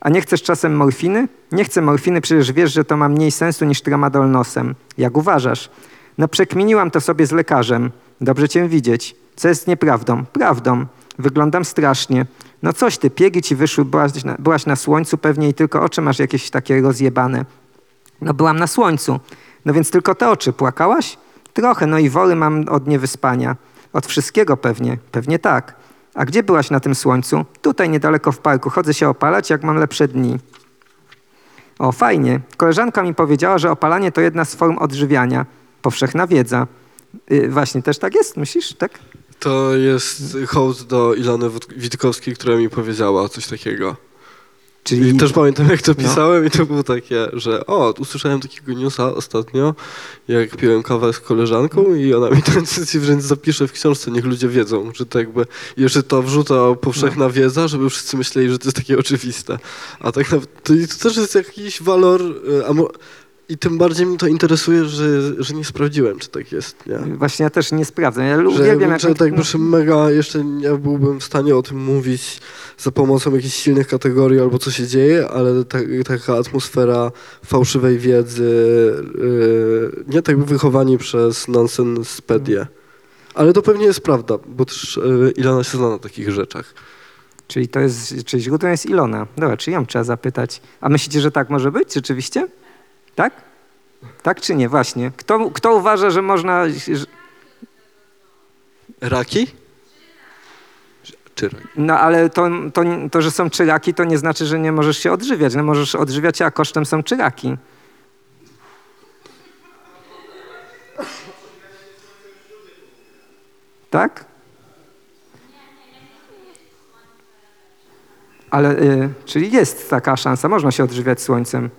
S3: A nie chcesz czasem morfiny? Nie chcę morfiny, przecież wiesz, że to ma mniej sensu niż tramadol nosem. Jak uważasz? No przekminiłam to sobie z lekarzem. Dobrze cię widzieć. Co jest nieprawdą? Prawdą. Wyglądam strasznie. No coś ty, piegi ci wyszły, byłaś na, byłaś na słońcu pewnie i tylko oczy masz jakieś takie rozjebane. No byłam na słońcu. No więc tylko te oczy. Płakałaś? Trochę, no i woły mam od niewyspania. Od wszystkiego pewnie. Pewnie tak. A gdzie byłaś na tym słońcu? Tutaj niedaleko w parku. Chodzę się opalać, jak mam lepsze dni. O, fajnie. Koleżanka mi powiedziała, że opalanie to jedna z form odżywiania. Powszechna wiedza. Yy, właśnie, też tak jest, myślisz? Tak?
S2: To jest hołd do Ilony Witkowskiej, która mi powiedziała coś takiego.
S3: Czyli
S2: I też pamiętam, jak to
S3: No.
S2: pisałem i to było takie, że o, usłyszałem takiego newsa ostatnio, jak piłem kawę z koleżanką i ona mi to wręcz zapisze w książce, niech ludzie wiedzą, że to jakby, jeszcze to wrzuca powszechna
S3: No.
S2: wiedza, żeby wszyscy myśleli, że to jest takie oczywiste. A tak naprawdę, to, to też jest jakiś walor, y, i tym bardziej mnie to interesuje, że, że nie sprawdziłem, czy tak jest, nie?
S3: właśnie ja też nie sprawdzam. Ja
S2: Że,
S3: uwielbiam, jak...
S2: że tak że mega jeszcze nie byłbym w stanie o tym mówić za pomocą jakichś silnych kategorii albo co się dzieje, ale ta, taka atmosfera fałszywej wiedzy, yy, nie tak wychowani przez nonsenspedię. Ale to pewnie jest prawda, bo też yy, Ilona się zna na takich rzeczach.
S3: Czyli to jest, czyli źródłem jest Ilona. Dobra, czy ją trzeba zapytać. A myślicie, że tak może być rzeczywiście? Tak? Tak czy nie? Właśnie. Kto, kto uważa, że można... Że,
S2: Raki? Czy
S3: no ale to, to, to, że są czyraki, to nie znaczy, że nie możesz się odżywiać. No możesz odżywiać a kosztem są czyraki. Tak? Ale, y, czyli jest taka szansa, można się odżywiać słońcem.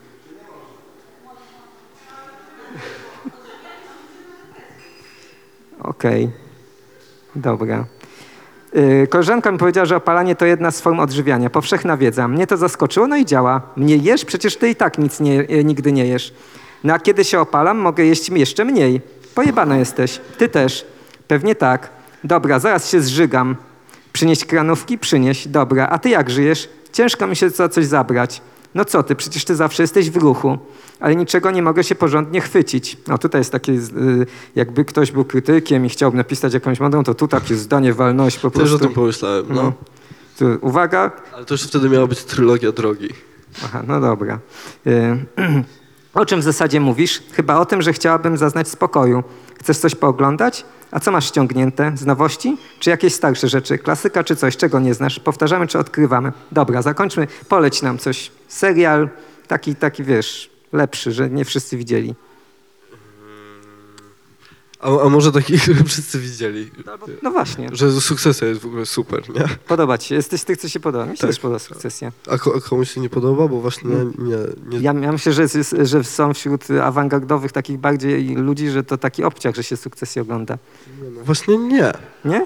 S3: Okej, dobra. Y, Koleżanka mi powiedziała, że opalanie to jedna z form odżywiania. Powszechna wiedza. Mnie to zaskoczyło, no i działa. Mnie jesz? Przecież ty i tak nic nie, y, nigdy nie jesz. No a kiedy się opalam, mogę jeść jeszcze mniej. Pojebana jesteś. Ty też. Pewnie tak. Dobra, zaraz się zżygam. Przynieść kranówki? Przynieś. Dobra. A ty jak żyjesz? Ciężko mi się za coś zabrać. No co ty, przecież ty zawsze jesteś w ruchu, ale niczego nie mogę się porządnie chwycić. No tutaj jest takie, y, jakby ktoś był krytykiem i chciałby napisać jakąś modę, to tu takie zdanie walność po
S2: Też o
S3: prostu.
S2: tym pomyślałem, no.
S3: No. Tu, uwaga,
S2: Ale to już wtedy miała być trylogia drogi.
S3: Aha, no dobra. Y, [clears throat] O czym w zasadzie mówisz? Chyba o tym, że chciałabym zaznać spokoju. Chcesz coś pooglądać? A co masz ściągnięte? Z nowości? Czy jakieś starsze rzeczy? Klasyka czy coś, czego nie znasz? Powtarzamy czy odkrywamy? Dobra, zakończmy. Poleć nam coś. Serial taki, taki wiesz, lepszy, że nie wszyscy widzieli.
S2: A, a może taki, [laughs] który wszyscy widzieli,
S3: No właśnie,
S2: że sukcesja jest w ogóle super, nie?
S3: podoba ci się. Jesteś tych, co się podoba. Mi się
S2: Tak.
S3: też podoba sukcesja.
S2: A, a komuś się nie podoba, bo właśnie nie... nie, nie
S3: Ja, ja myślę, że, jest, że są wśród awangardowych takich bardziej ludzi, że to taki obciach, że się sukcesję ogląda.
S2: no właśnie nie.
S3: Nie?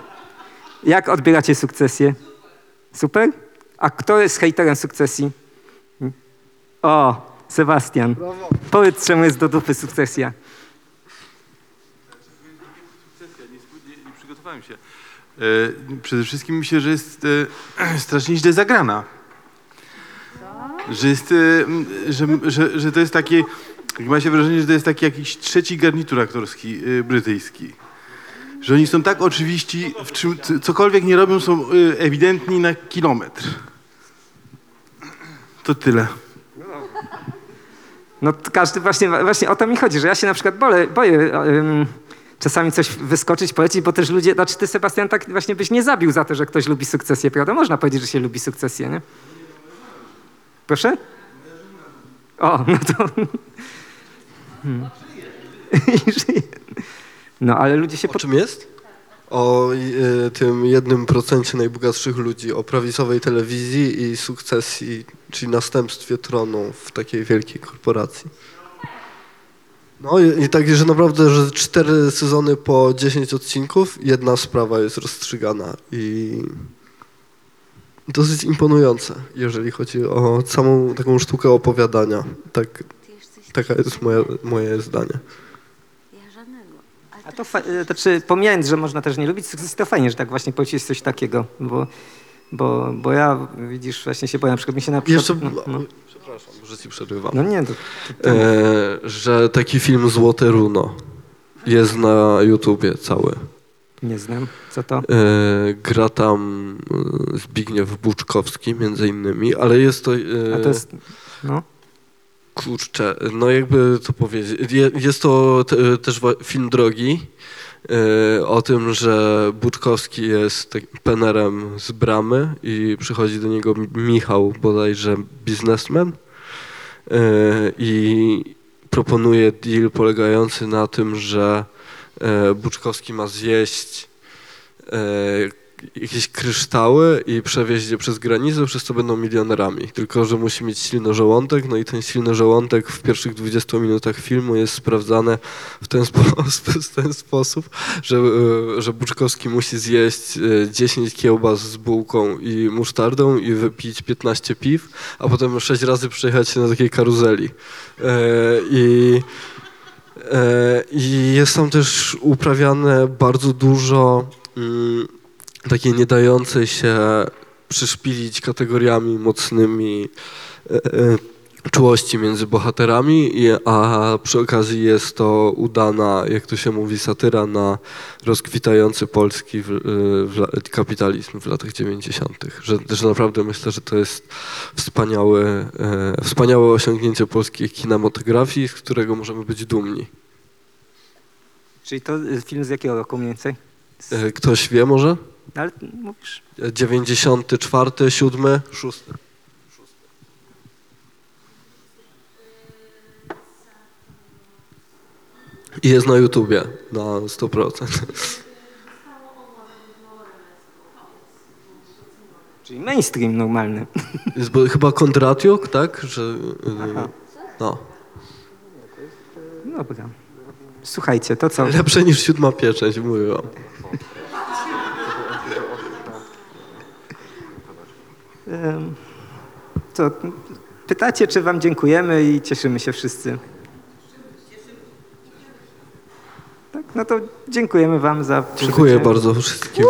S3: Jak odbieracie sukcesję? Super? A kto jest hejterem sukcesji? O, Sebastian. Powiedz, czemu jest do dupy sukcesja.
S6: Nie, przygotowałem się. E, przede wszystkim myślę, że jest e, [clears throat] strasznie źle zagrana. Że jest, e, że, że, że to jest takie, ma się wrażenie, że to jest taki jakiś trzeci garnitur aktorski e, brytyjski. Że oni są tak oczywiści, w czym cokolwiek nie robią, są e, ewidentni na kilometr. To tyle.
S3: No każdy właśnie, właśnie o to mi chodzi, że ja się na przykład boję, boję em, czasami coś wyskoczyć, polecić, bo też ludzie, znaczy ty Sebastian tak właśnie byś nie zabił za to, że ktoś lubi sukcesję, prawda? Można powiedzieć, że się lubi sukcesję, nie? Proszę? O, no to... [laughs] Hmm. [laughs] No, ale ludzie się...
S2: O czym jest? O y, tym jednym procencie najbogatszych ludzi, o prawicowej telewizji i sukcesji, czyli następstwie tronu w takiej wielkiej korporacji. No i, i tak, że naprawdę, że cztery sezony po 10 odcinków, jedna sprawa jest rozstrzygana i dosyć imponujące, jeżeli chodzi o samą taką sztukę opowiadania. Tak, taka jest moja, moje zdanie.
S3: A to, fa- e, to czy pomijając, że można też nie lubić sukcesji, to fajnie, że tak właśnie powiedzieć coś takiego, bo, bo, bo ja, widzisz, właśnie się boję, na przykład mi się na przykład...
S2: Jeszcze,
S3: no, no,
S2: przepraszam, że ci przerywam.
S3: no nie, to, to,
S2: e, że taki film Złote Runo jest na YouTubie cały.
S3: nie znam. Co to?
S2: E, gra tam e, Zbigniew Buczkowski między innymi, ale jest to... E,
S3: A to jest... No.
S2: Kurczę, no jakby to powiedzieć. Je, jest to te, też film drogi e, o tym, że Buczkowski jest takim penerem z bramy i przychodzi do niego Mi- Michał, bodajże biznesmen e, i proponuje deal polegający na tym, że e, Buczkowski ma zjeść jakieś kryształy i przewieźć je przez granicę, przez co będą milionerami. Tylko, że musi mieć silny żołądek, no i ten silny żołądek w pierwszych 20 minutach filmu jest sprawdzany w ten, [laughs] spo w ten sposób, że, e, że Buczkowski musi zjeść e, 10 kiełbas z bułką i musztardą i wypić 15 piw, a potem 6 razy przejechać się na takiej karuzeli. E, I E, I jest tam też uprawiane bardzo dużo takiej nie dającej się przyszpilić kategoriami mocnymi e, e, czułości między bohaterami, a przy okazji jest to udana, jak to się mówi, satyra na rozkwitający polski w, e, w, kapitalizm w latach 90. Że, że naprawdę myślę, że to jest wspaniałe, e, wspaniałe osiągnięcie polskiej kinematografii, z którego możemy być dumni.
S3: Czyli to film z jakiego roku mniej więcej?
S2: Ktoś wie może?
S3: Ale mówisz...
S2: E, 94, 7, 6. I jest na YouTubie na 100%.
S3: Czyli mainstream normalny.
S2: Jest bo, chyba Kondratiuk, tak? Że, y, no.
S3: Dobra. Słuchajcie, to co?
S2: Lepsze niż siódma pieczęć, mówię wam.
S3: Co? Pytacie, czy wam dziękujemy i cieszymy się wszyscy. Tak, no to dziękujemy wam za
S2: Dziękuję bardzo wszystkim.